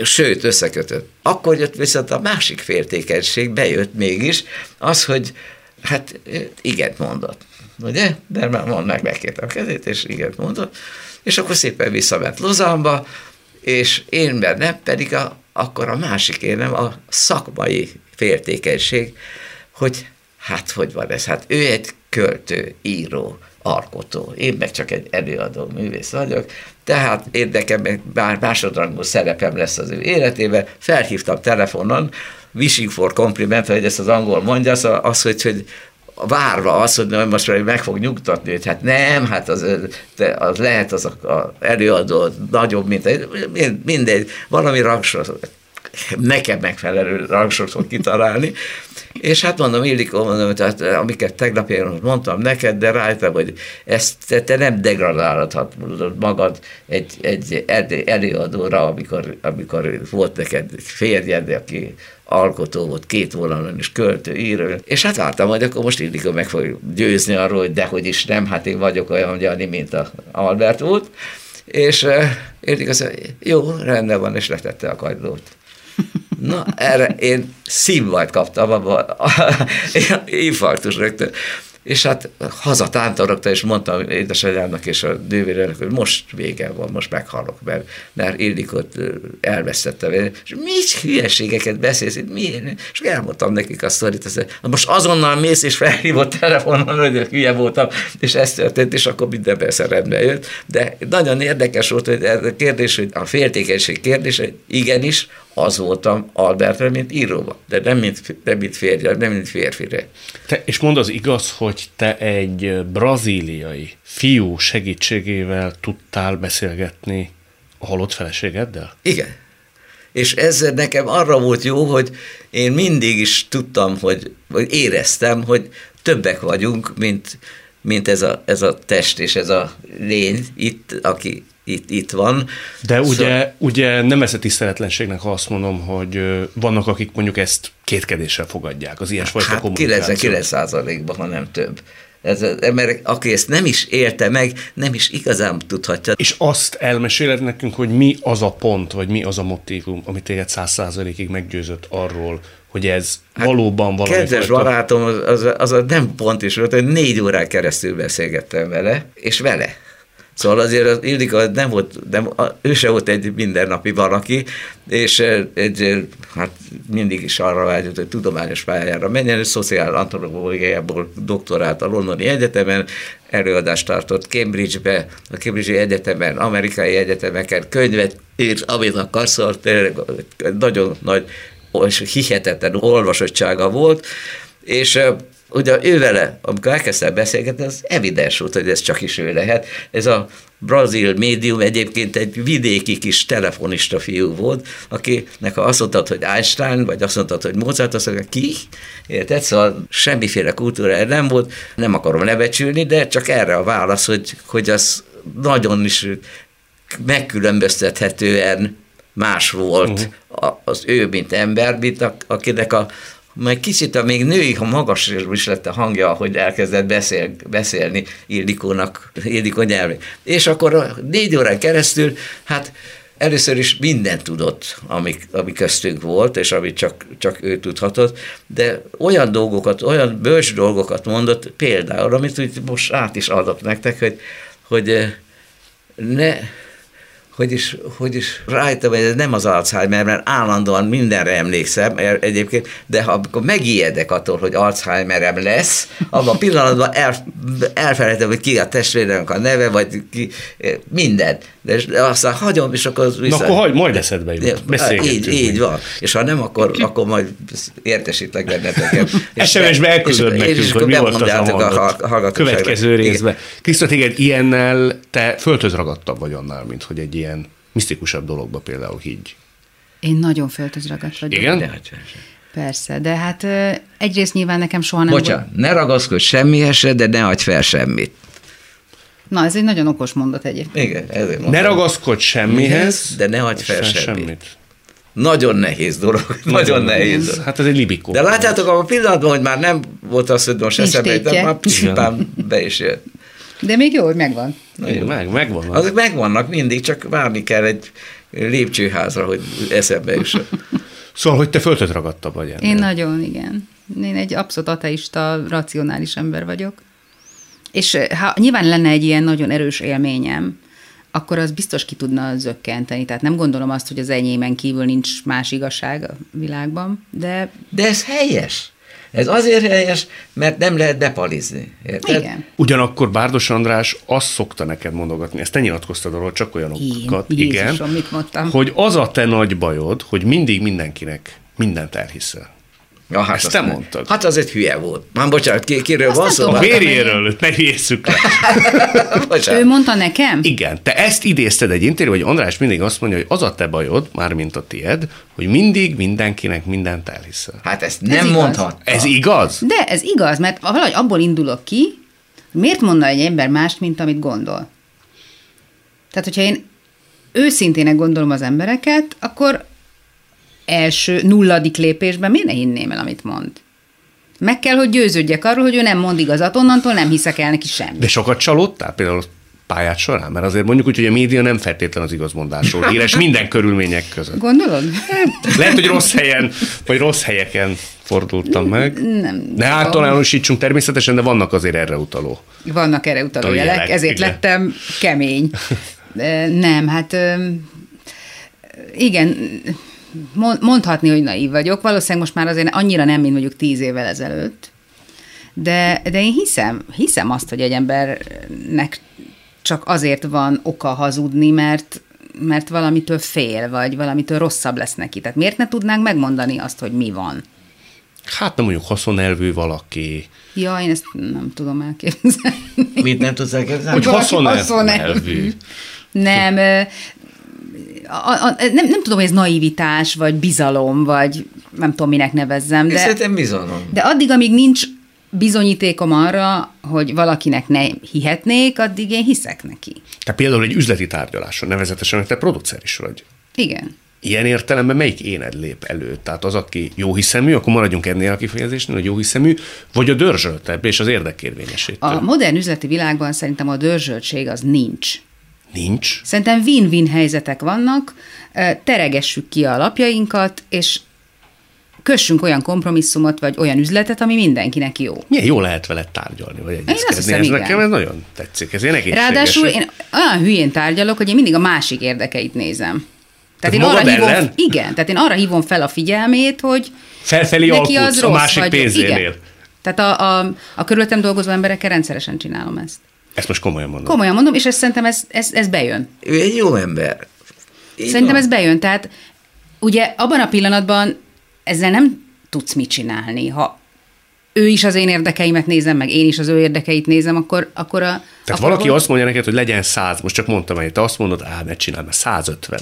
Sőt, összekötött. Akkor jött viszont a másik féltékenység, bejött mégis, az, hogy hát igen mondott. Ugye? De már mond meg, megkérte a kezét, és igen mondott. És akkor szépen visszament Lozánba, és én bennem pedig a, akkor a másik énem a szakmai féltékenység, hogy hát hogy van ez? Hát ő egy költő, író, alkotó. Én meg csak egy előadó művész vagyok, tehát érdekem, bár másodrangú szerepem lesz az ő életében, felhívtam telefonon, wishing for compliment, hogy ezt az angol mondja, az, az hogy, hogy várva az, hogy most már meg fog nyugtatni, hogy hát nem, hát az, az lehet az a, a előadó nagyobb, mint egy, mindegy, valami rangsor, nekem megfelelő rangsort kitalálni, és hát mondom, Ildikó, mondom, tehát amiket tegnap én mondtam neked, de rájöttem, hogy ezt te nem degradálhatod magad egy, egy előadóra, amikor, amikor volt neked férjed, aki alkotó volt, két vonalon is költő, író, és hát vártam, hogy akkor most Ildikó meg fog győzni arról, hogy dehogy is nem, hát én vagyok olyan Jani, mint a Albert volt, és uh, Ildikó azt jó, rendben van, és letette a kagylót. Na, erre én színvajt kaptam, abban infarktus rögtön. és hát hazatántorogta, és mondtam édesanyámnak és a nővérének, hogy most vége van, most meghalok, mert, mert Ildikot elvesztettem. És mit hülyeségeket beszélsz, mi? És elmondtam nekik a sztorit, azt, most azonnal mész, és felhívott telefonon, hogy hülye voltam, és ez történt, és akkor minden persze rendben jött. De nagyon érdekes volt, hogy ez a kérdés, hogy a féltékenység kérdése, igenis, az voltam Albertre, mint íróba, de nem mint, nem mint férje, nem mint férfire. Te, és mond az igaz, hogy te egy brazíliai fiú segítségével tudtál beszélgetni a halott feleségeddel? Igen. És ez nekem arra volt jó, hogy én mindig is tudtam, hogy, vagy éreztem, hogy többek vagyunk, mint, mint ez, a, ez a test és ez a lény itt, aki itt, itt van. De ugye, szóval... ugye nem ez a tiszteletlenségnek, ha azt mondom, hogy vannak, akik mondjuk ezt kétkedéssel fogadják, az ilyesfajta hát kommunikáció. 99 ban ha nem több. Ez az ember, aki ezt nem is élte meg, nem is igazán tudhatja. És azt elmeséled nekünk, hogy mi az a pont, vagy mi az a motivum, amit téged száz százalékig meggyőzött arról, hogy ez hát valóban valami Kedves fajta... barátom, az, az, az a nem pont is volt, hogy négy órán keresztül beszélgettem vele, és vele. Szóval azért az Ildika nem volt, nem, ő se volt egy mindennapi valaki, és egy, hát mindig is arra vágyott, hogy tudományos pályára menjen, és szociál antropológiából doktorált a Londoni Egyetemen, előadást tartott Cambridge-be, a Cambridge Egyetemen, amerikai egyetemeken, könyvet írt, amit akarsz, szóval nagyon nagy és hihetetlen olvasottsága volt, és ugye ő vele, amikor elkezdtem beszélgetni, az evidens volt, hogy ez csak is ő lehet. Ez a brazil médium egyébként egy vidéki kis telefonista fiú volt, akinek ha azt mondtad, hogy Einstein, vagy azt mondtad, hogy Mozart, azt mondta, ki? Érted? Szóval semmiféle kultúra nem volt, nem akarom nebecsülni, de csak erre a válasz, hogy, hogy az nagyon is megkülönböztethetően más volt uh-huh. az ő, mint ember, mint akinek a majd kicsit a még női, ha magas is lett a hangja, hogy elkezdett beszél, beszélni Ildikónak, Ildikó nyelvén. És akkor négy órán keresztül, hát először is mindent tudott, ami, ami köztünk volt, és amit csak, csak ő tudhatott, de olyan dolgokat, olyan bölcs dolgokat mondott, például, amit úgy most át is adok nektek, hogy, hogy eh, ne, hogy is, hogy is rajta, hogy ez nem az Alzheimer, mert állandóan mindenre emlékszem egyébként, de ha amikor megijedek attól, hogy Alzheimerem lesz, abban a pillanatban el, elfelejtem, hogy ki a testvéremnek a neve, vagy ki, minden. De aztán hagyom, és akkor vissza... Na, akkor hagy, majd eszedbe jut. Így, így van. És ha nem, akkor, akkor majd értesítlek benneteket. SMS-be elküldöd nekünk, és, és hogy mi volt az a, a következő részben. Krisztus, téged ilyennel te földhöz ragadtabb vagy annál, mint hogy egy ilyen misztikusabb dologba például higgy. Én nagyon földhöz ragadt vagyok. Igen? De, Persze, de hát egyrészt nyilván nekem soha nem Bocsán, volt... ne ragaszkodj semmihez se, de ne adj fel semmit. Na, ez egy nagyon okos mondat egyébként. Igen, ezért mondom. Ne ragaszkodj semmihez, de ne adj fel semmit. semmit. Nagyon nehéz dolog, nagyon, nagyon nehéz. Hát ez egy libikó. De látjátok, a pillanatban, hogy már nem volt az, hogy most eszembe jutott, már picipám be is jött. De még jó, hogy megvan. Igen, meg, megvannak. Azok megvannak mindig, csak várni kell egy lépcsőházra, hogy eszembe jusson. Szóval, hogy te föltet ragadta vagy ennél. Én nagyon, igen. Én egy abszolút ateista, racionális ember vagyok. És eh, ha nyilván lenne egy ilyen nagyon erős élményem, akkor az biztos ki tudna zökkenteni. Tehát nem gondolom azt, hogy az enyémen kívül nincs más igazság a világban, de... De ez helyes. Ez azért helyes, mert nem lehet bepalizni. Érted? Igen. Ugyanakkor Bárdos András azt szokta neked mondogatni, ezt te nyilatkoztad arról, csak olyanokat, Én, Jézusom, mit mondtam? hogy az a te nagy bajod, hogy mindig mindenkinek mindent elhiszel. Ja, hát Ezt te mondtad. Hát az egy hülye volt. Már bocsánat, ki, kiről van szó? A férjéről, ne hülyesszük le. ő mondta nekem? Igen, te ezt idézted egy interjú, hogy András mindig azt mondja, hogy az a te bajod, mármint a tied, hogy mindig mindenkinek mindent elhiszel. Hát ezt nem ez mondhat. Ez igaz? De ez igaz, mert valahogy abból indulok ki, miért mondna egy ember mást, mint amit gondol? Tehát, hogyha én őszintének gondolom az embereket, akkor első nulladik lépésben miért ne hinném el, amit mond? Meg kell, hogy győződjek arról, hogy ő nem mond igazat, onnantól nem hiszek el neki semmit. De sokat csalódtál? Például pályát során? Mert azért mondjuk úgy, hogy a média nem feltétlen az igazmondásról híres minden körülmények között. Gondolod? Lehet, hogy rossz helyen, vagy rossz helyeken fordultam meg. Nem. Ne általánosítsunk természetesen, de vannak azért erre utaló. Vannak erre utaló Jelek, jelek, ezért igen. lettem kemény. Nem, hát igen, mondhatni, hogy naív vagyok. Valószínűleg most már azért annyira nem, mint mondjuk tíz évvel ezelőtt. De, de én hiszem, hiszem azt, hogy egy embernek csak azért van oka hazudni, mert mert valamitől fél, vagy valamitől rosszabb lesz neki. Tehát miért ne tudnánk megmondani azt, hogy mi van? Hát nem mondjuk haszonelvű valaki, Ja, én ezt nem tudom elképzelni. Mit nem tudsz elképzelni? hogy haszonelvű. haszonelvű. Nem, a, a, nem, nem tudom, hogy ez naivitás, vagy bizalom, vagy nem tudom, minek nevezzem, De... Szerintem bizalom. de addig, amíg nincs bizonyítékom arra, hogy valakinek ne hihetnék, addig én hiszek neki. Te például egy üzleti tárgyaláson, nevezetesen, hogy te producer is vagy. Igen. Ilyen értelemben melyik éned lép elő? Tehát az, aki jó hiszemű, akkor maradjunk ennél a kifejezésnél, hogy jó hiszemű, vagy a dörzsöltebb és az érdekérvényesítő? A modern üzleti világban szerintem a dörzsöltség az nincs. Nincs. Szerintem win-win helyzetek vannak, teregessük ki a lapjainkat, és kössünk olyan kompromisszumot, vagy olyan üzletet, ami mindenkinek jó. Milyen jó lehet vele tárgyalni, vagy egyezkedni. hiszem, ez igen. nekem ez nagyon tetszik. Ez ilyen. Ráadásul én olyan hülyén tárgyalok, hogy én mindig a másik érdekeit nézem. Tehát én arra hívom, ellen? igen, tehát én arra hívom fel a figyelmét, hogy Felfelé neki az rossz, a másik vagy, pénzénél. Igen. Tehát a, a, a körülöttem dolgozó emberekkel rendszeresen csinálom ezt. Ezt most komolyan mondom. Komolyan mondom, és ezt szerintem ez, ez, ez bejön. Ő egy jó ember. Így Szerintem van. ez bejön. Tehát ugye abban a pillanatban ezzel nem tudsz mit csinálni. Ha ő is az én érdekeimet nézem, meg én is az ő érdekeit nézem, akkor, akkor a... Tehát akkor valaki ahol- azt mondja neked, hogy legyen száz, most csak mondtam egy, te azt mondod, á, ne csinálj, mert 150.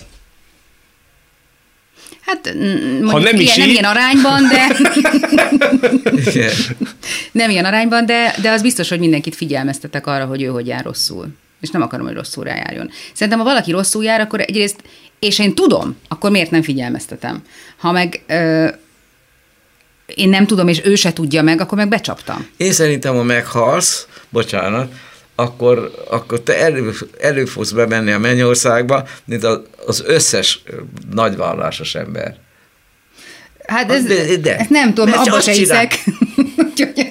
Hát mondjuk nem is ilyen, nem így- ilyen arányban, de nem ilyen arányban, de, de az biztos, hogy mindenkit figyelmeztetek arra, hogy ő hogy jár rosszul. És nem akarom, hogy rosszul rájárjon. Szerintem, ha valaki rosszul jár, akkor egyrészt, és én tudom, akkor miért nem figyelmeztetem? Ha meg ö, én nem tudom, és ő se tudja meg, akkor meg becsaptam. Én szerintem, ha meghalsz, bocsánat, akkor, akkor te elő, elő fogsz bemenni a mennyországba, mint az, összes nagyvallásos ember. Hát ez, De- de. ezt nem tudom, abba se hiszek. Úgyhogy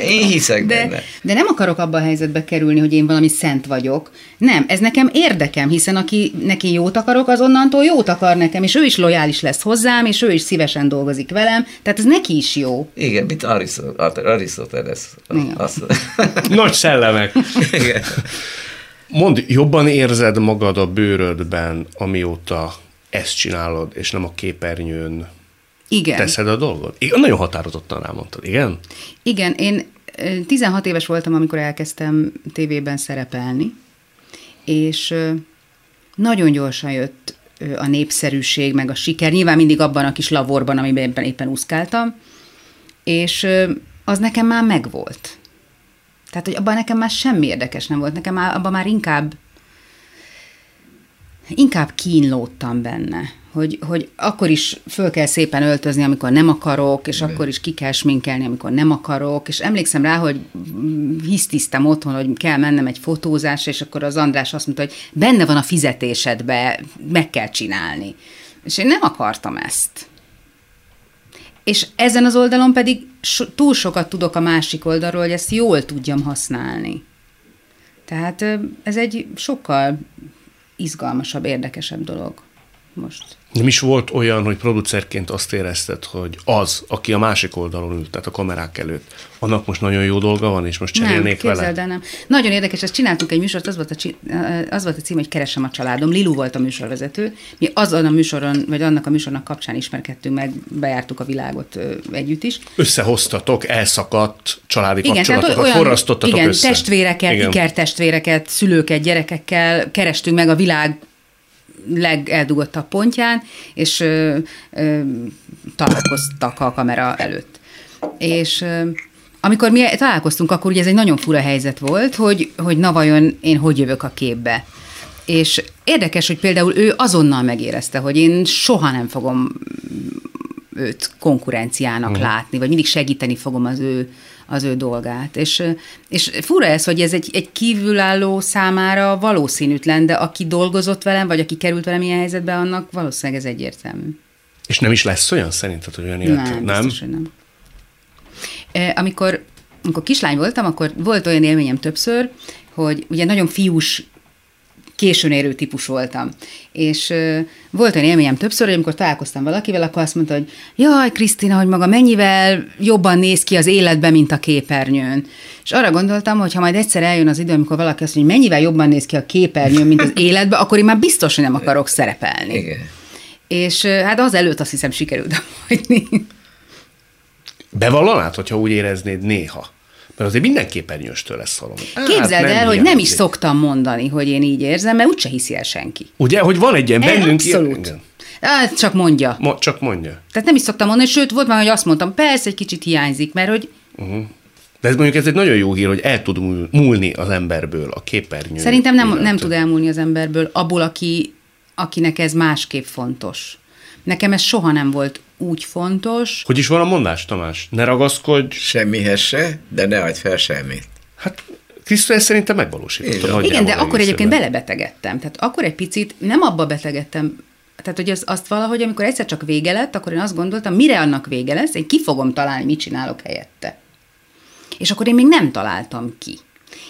Én hiszek de, benne. de nem akarok abba a helyzetbe kerülni, hogy én valami szent vagyok. Nem, ez nekem érdekem, hiszen aki neki jót akarok, az onnantól jót akar nekem, és ő is lojális lesz hozzám, és ő is szívesen dolgozik velem, tehát ez neki is jó. Igen, mint Arisztoteles. Azt, Nagy szellemek. igen. Mondd, jobban érzed magad a bőrödben, amióta ezt csinálod, és nem a képernyőn Igen. teszed a dolgot? Igen, nagyon határozottan rámondtad, igen? Igen, én ö, 16 éves voltam, amikor elkezdtem tévében szerepelni, és nagyon gyorsan jött a népszerűség, meg a siker, nyilván mindig abban a kis lavorban, amiben éppen, éppen úszkáltam, és az nekem már megvolt. Tehát, hogy abban nekem már semmi érdekes nem volt, nekem már, abban már inkább inkább kínlódtam benne, hogy, hogy akkor is föl kell szépen öltözni, amikor nem akarok, és akkor is ki kell sminkelni, amikor nem akarok, és emlékszem rá, hogy hisztisztem otthon, hogy kell mennem egy fotózásra, és akkor az András azt mondta, hogy benne van a fizetésedbe, meg kell csinálni. És én nem akartam ezt. És ezen az oldalon pedig so, túl sokat tudok a másik oldalról, hogy ezt jól tudjam használni. Tehát ez egy sokkal izgalmasabb, érdekesebb dolog most. Nem is volt olyan, hogy producerként azt érezted, hogy az, aki a másik oldalon ült, tehát a kamerák előtt, annak most nagyon jó dolga van, és most Nem, cserélnék vele? képzeld el, nem. Nagyon érdekes, ezt csináltunk egy műsort, az volt, a, csi- az volt a cím, hogy Keresem a családom. Lilu volt a műsorvezető. Mi azon a műsoron, vagy annak a műsornak kapcsán ismerkedtünk meg, bejártuk a világot együtt is. Összehoztatok elszakadt családi kapcsolatokat, olyan- forrasztottatok igen, össze. testvéreket, Igen. ikertestvéreket, szülőket, gyerekekkel kerestünk meg a világ legeldugottabb pontján, és ö, ö, találkoztak a kamera előtt. És ö, amikor mi találkoztunk, akkor ugye ez egy nagyon fura helyzet volt, hogy, hogy na vajon én hogy jövök a képbe. És érdekes, hogy például ő azonnal megérezte, hogy én soha nem fogom őt konkurenciának uh-huh. látni, vagy mindig segíteni fogom az ő, az ő dolgát. És, és fura ez, hogy ez egy, egy kívülálló számára valószínűtlen, de aki dolgozott velem, vagy aki került velem ilyen helyzetbe, annak valószínűleg ez egyértelmű. És nem is lesz olyan szerinted, hogy olyan élet? Nem, nem? Biztos, hogy nem. Amikor, amikor kislány voltam, akkor volt olyan élményem többször, hogy ugye nagyon fiús későn érő típus voltam. És volt olyan élményem többször, hogy amikor találkoztam valakivel, akkor azt mondta, hogy jaj, Krisztina, hogy maga mennyivel jobban néz ki az életben, mint a képernyőn. És arra gondoltam, hogy ha majd egyszer eljön az idő, amikor valaki azt mondja, hogy mennyivel jobban néz ki a képernyőn, mint az életben, akkor én már biztos, hogy nem akarok szerepelni. Igen. És hát az előtt azt hiszem sikerült hagyni. Bevallanád, hogyha úgy éreznéd néha? Mert azért mindenképpen nyöstől lesz szalom. Képzeld hát el, hogy nem is szoktam mondani, hogy én így érzem, mert úgyse hiszi el senki. Ugye, hogy van egy ilyen bennünk... Abszolút. Ilyen, Hát csak mondja. Mo- csak mondja. Tehát nem is szoktam mondani, sőt, volt már, hogy azt mondtam, persze, egy kicsit hiányzik, mert hogy uh-huh. De ez mondjuk ez egy nagyon jó hír, hogy el tud múlni az emberből a képernyő. Szerintem nem, nem tud elmúlni az emberből abból, aki, akinek ez másképp fontos. Nekem ez soha nem volt úgy fontos. Hogy is van a mondás, Tamás? Ne ragaszkodj. Semmihez se, de ne adj fel semmit. Hát Krisztus ezt szerintem megvalósította. Igen, de akkor egyébként belebetegedtem. Tehát akkor egy picit nem abba betegedtem, tehát, hogy az, azt valahogy, amikor egyszer csak vége lett, akkor én azt gondoltam, mire annak vége lesz, én ki fogom találni, mit csinálok helyette. És akkor én még nem találtam ki.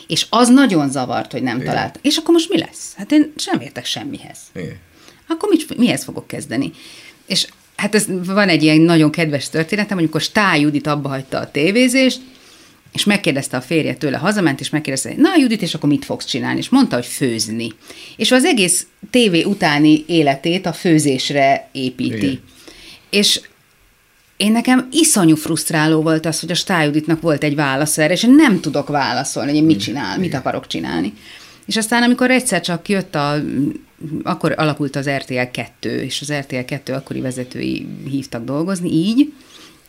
És az nagyon zavart, hogy nem Igen. találtam. És akkor most mi lesz? Hát én sem értek semmihez. Igen. Akkor mit, mihez fogok kezdeni? És hát ez van egy ilyen nagyon kedves történetem, amikor Stály Judit abba hagyta a tévézést, és megkérdezte a férje tőle, hazament, és megkérdezte, na Judit, és akkor mit fogsz csinálni? És mondta, hogy főzni. És az egész tévé utáni életét a főzésre építi. Igen. És én nekem iszonyú frusztráló volt az, hogy a Stájuditnak volt egy válasz erre, és én nem tudok válaszolni, hogy én mit csinál, mit akarok csinálni. És aztán, amikor egyszer csak jött a akkor alakult az RTL 2, és az RTL 2 akkori vezetői hívtak dolgozni, így,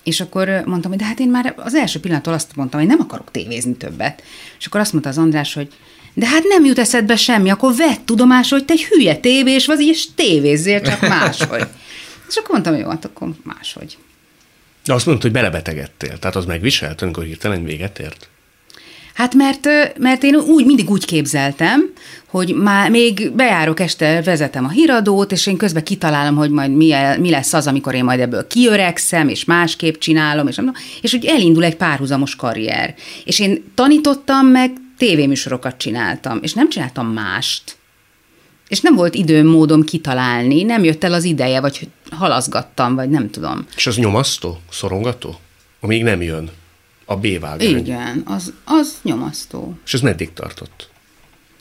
és akkor mondtam, hogy de hát én már az első pillanattól azt mondtam, hogy nem akarok tévézni többet. És akkor azt mondta az András, hogy de hát nem jut eszedbe semmi, akkor vedd tudomásra, hogy te egy hülye tévés vagy, és tévézzél csak máshogy. és akkor mondtam, hogy jó, hát akkor máshogy. De azt mondtad, hogy belebetegedtél, tehát az megviselt, amikor hirtelen véget ért? Hát mert, mert én úgy mindig úgy képzeltem, hogy már még bejárok este, vezetem a híradót, és én közben kitalálom, hogy majd mi, mi lesz az, amikor én majd ebből kiöregszem, és másképp csinálom, és, és úgy elindul egy párhuzamos karrier. És én tanítottam meg, tévéműsorokat csináltam, és nem csináltam mást. És nem volt időm, módom kitalálni, nem jött el az ideje, vagy halaszgattam, vagy nem tudom. És az nyomasztó, szorongató? Amíg nem jön a B-vágány. Igen, az, az nyomasztó. És ez meddig tartott?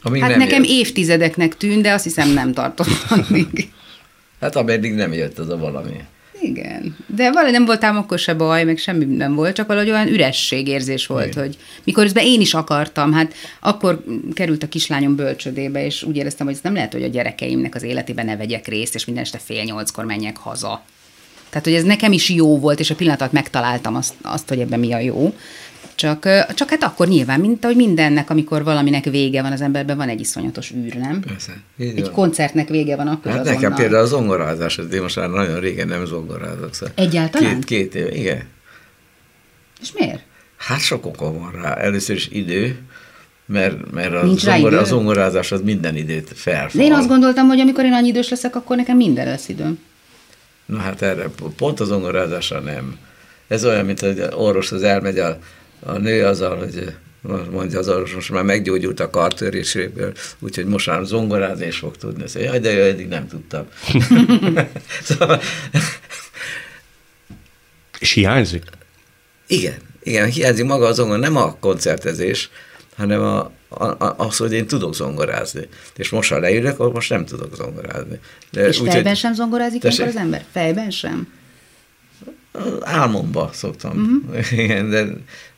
Amíg hát nekem jött. évtizedeknek tűnt, de azt hiszem nem tartott addig. hát ameddig nem jött az a valami. Igen, de valahogy nem voltál akkor se baj, meg semmi nem volt, csak valahogy olyan ürességérzés volt, Igen. hogy mikor én is akartam, hát akkor került a kislányom bölcsödébe, és úgy éreztem, hogy ez nem lehet, hogy a gyerekeimnek az életében ne vegyek részt, és minden este fél nyolckor menjek haza. Tehát, hogy ez nekem is jó volt, és a pillanatot megtaláltam azt, azt hogy ebben mi a jó. Csak, csak hát akkor nyilván, mint ahogy mindennek, amikor valaminek vége van az emberben, van egy iszonyatos űr, nem? Persze. Egy van. koncertnek vége van akkor Hát azonnal. nekem például a zongorázás, én most már nagyon régen nem zongorázok. Szóval Egyáltalán? Két, két éve, igen. És miért? Hát sok oka van rá. Először is idő, mert, mert a, zongor, a zongorázás az minden időt felfal. De én azt gondoltam, hogy amikor én annyi idős leszek, akkor nekem minden lesz időm. Na hát erre pont az zongorázásra nem. Ez olyan, mint hogy orvoshoz elmegy a, a nő azzal, hogy mondja az orvos, most már meggyógyult a kartöréséből, úgyhogy most már zongorázni is fog tudni. Azt jaj, de eddig nem tudtam. szóval... És hiányzik? Igen, igen, hiányzik maga a zongor, nem a koncertezés, hanem a, az, hogy én tudok zongorázni. És most, ha leülök, akkor most nem tudok zongorázni. De és úgy, fejben hogy... sem zongorázik akkor az ember? Fejben sem? Álmomba szoktam. Uh-huh. Igen, de,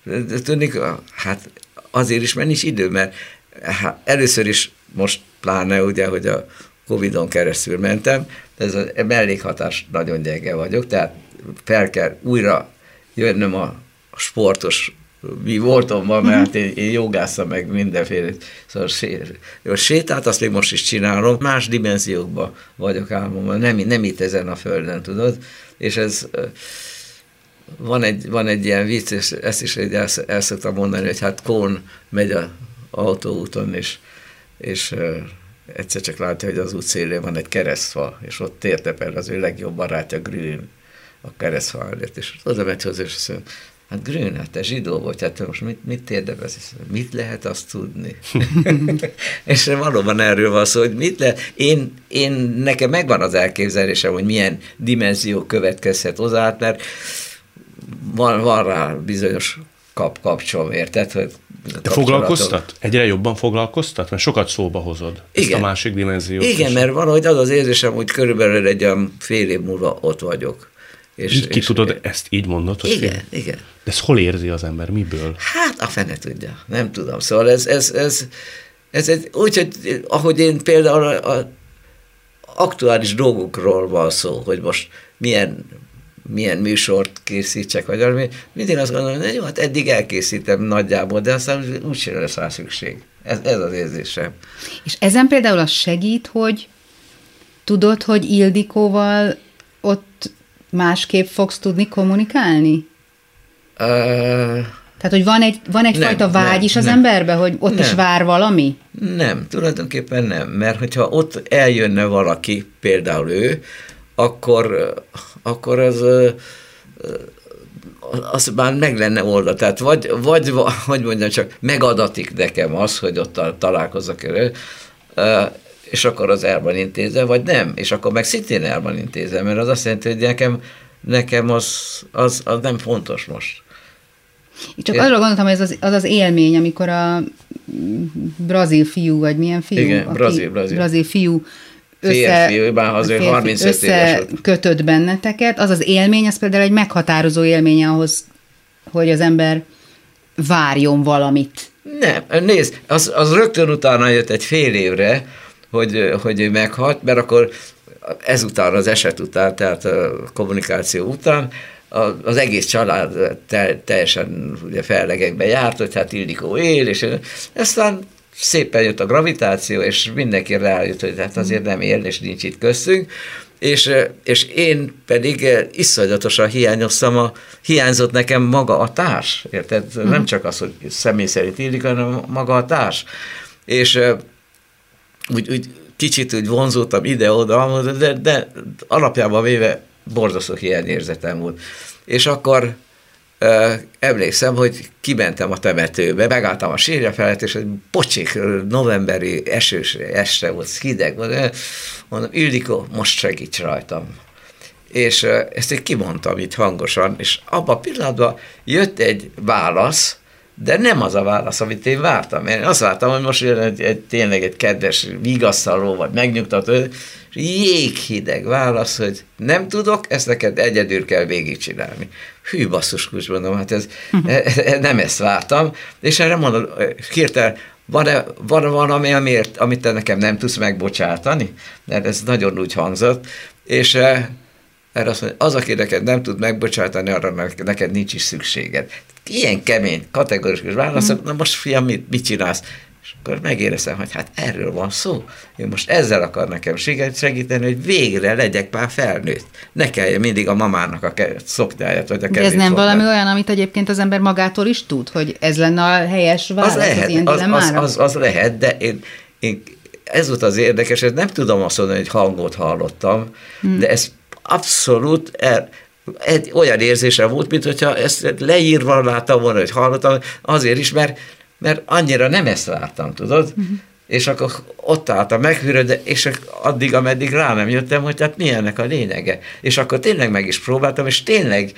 de, de tudni, hát azért is, mert nincs idő, mert hát először is most pláne ugye, hogy a Covid-on keresztül mentem, de ez a mellékhatás nagyon gyenge vagyok, tehát fel kell újra jönnöm a sportos mi voltam ma, mert én, én jogászom meg mindenféle. Szóval sétát azt még most is csinálom, más dimenziókban vagyok álmomban, nem, nem itt ezen a földön, tudod? És ez van egy, van egy ilyen vicc, és ezt is el, el szoktam mondani, hogy hát Kón megy a autóúton, és, és egyszer csak látja, hogy az út szélén van egy keresztfa, és ott tértepel az ő legjobb barátja Grün a keresztfa előtt, és oda megy hozzá, és azt Hát Grün, hát te zsidó vagy, hát most mit, mit érdekelsz? Mit lehet azt tudni? és valóban erről van szó, hogy mit lehet, én, én, nekem megvan az elképzelésem, hogy milyen dimenzió következhet hozzá, mert van, van rá bizonyos kap, kapcsolom, érted? Hogy Te foglalkoztat? Egyre jobban foglalkoztat? Mert sokat szóba hozod Igen. ezt a másik dimenziót. Igen, is. mert valahogy az az érzésem, hogy körülbelül egy olyan fél év múlva ott vagyok. És, így ki és, tudod, ezt így mondod? Hogy igen, fél? igen. De ezt hol érzi az ember? Miből? Hát a fene tudja, nem tudom. Szóval ez, ez, ez, ez egy, úgy, hogy ahogy én például a, a aktuális dolgokról van szó, hogy most milyen milyen műsort készítsek, vagy valami, mindig azt gondolom, hogy jó, hát eddig elkészítem nagyjából, de aztán úgyse lesz rá szükség. Ez, ez az érzésem. És ezen például az segít, hogy tudod, hogy Ildikóval másképp fogsz tudni kommunikálni? Uh, Tehát, hogy van egy, van egyfajta nem, vágy nem, is az nem, emberbe, hogy ott nem, is vár valami? Nem, tulajdonképpen nem, mert hogyha ott eljönne valaki, például ő, akkor, akkor az az már meg lenne oldva. Tehát vagy, vagy, hogy mondjam, csak megadatik nekem az, hogy ott találkozok elő, és akkor az el van intézve, vagy nem, és akkor meg szintén el van intézve, mert az azt jelenti, hogy nekem, nekem az, az, az nem fontos most. Én csak Én... arra gondoltam, hogy ez az, az az élmény, amikor a brazil fiú, vagy milyen fiú? Igen, brazil, brazil. brazil fiú össze, férfi, bár azért 35 éves kötött benneteket, az az élmény, az például egy meghatározó élmény ahhoz, hogy az ember várjon valamit. Nem, nézd, az, az rögtön utána jött egy fél évre, hogy, hogy ő meghalt, mert akkor ezután, az eset után, tehát a kommunikáció után, az egész család teljesen ugye fellegekbe járt, hogy hát Ildikó él, és aztán szépen jött a gravitáció, és mindenki rájött, hogy hát azért nem él, és nincs itt köztünk, és, és én pedig iszonyatosan hiányoztam, a, hiányzott nekem maga a társ, érted? Uh-huh. Nem csak az, hogy személy szerint illik, hanem maga a társ. És úgy, úgy kicsit úgy vonzódtam ide-oda, de, de alapjában véve borzasztó hiányérzetem volt. És akkor emlékszem, hogy kimentem a temetőbe, megálltam a sírja felett, és egy pocsik novemberi esős este volt, hideg volt, mondom, Ildikó, most segíts rajtam. És ezt én kimondtam itt hangosan, és abban a pillanatban jött egy válasz, de nem az a válasz, amit én vártam. Én azt vártam, hogy most jön egy, egy, tényleg egy kedves vigasztaló, vagy megnyugtató, és jéghideg válasz, hogy nem tudok, ezt neked egyedül kell végigcsinálni. Hű basszus, úgy mondom, hát ez, uh-huh. nem ezt vártam, és erre mondom, hirtelen, van-e, van valami, amiért, amit te nekem nem tudsz megbocsátani? Mert ez nagyon úgy hangzott, és erre azt mondja, az, aki neked nem tud megbocsátani, arra neked nincs is szükséged. Ilyen kemény, kategorikus válaszok, mm. na most fiam, mit, mit csinálsz? És akkor megéreztem, hogy hát erről van szó. Én most ezzel akar nekem segíteni, hogy végre legyek már felnőtt. Ne kelljen mindig a mamának a szoknyáját, vagy a De ez nem szoknyát. valami olyan, amit egyébként az ember magától is tud, hogy ez lenne a helyes válasz az, lehet, az ilyen az, az, az, az lehet, de én, én ez volt az érdekes, hogy nem tudom azt mondani, hogy hangot hallottam, hmm. de ez abszolút el, egy olyan érzése volt, mint hogyha ezt leírva láttam volna, hogy hallottam, azért is, mert, mert annyira nem ezt vártam, tudod? Uh-huh és akkor ott álltam meghűröd, és addig, ameddig rá nem jöttem, hogy hát mi ennek a lényege. És akkor tényleg meg is próbáltam, és tényleg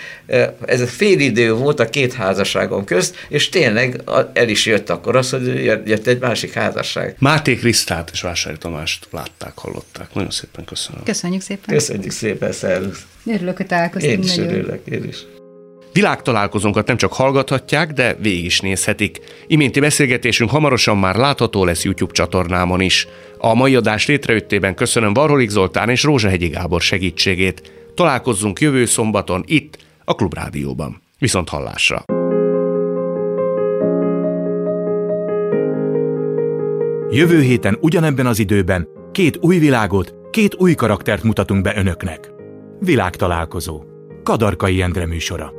ez a fél idő volt a két házasságom közt, és tényleg el is jött akkor az, hogy jött egy másik házasság. Máté Krisztát és Vásári Tamást látták, hallották. Nagyon szépen köszönöm. Köszönjük szépen. Köszönjük szépen, szervusz. Örülök, hogy találkoztunk. Én is örülök, én is. Világtalálkozónkat nem csak hallgathatják, de végig is nézhetik. Iménti beszélgetésünk hamarosan már látható lesz YouTube csatornámon is. A mai adás létrejöttében köszönöm Varholik Zoltán és Rózsahegyi Gábor segítségét. Találkozzunk jövő szombaton itt, a Klubrádióban. Viszont hallásra! Jövő héten ugyanebben az időben két új világot, két új karaktert mutatunk be önöknek. Világtalálkozó. Kadarkai Endre műsora.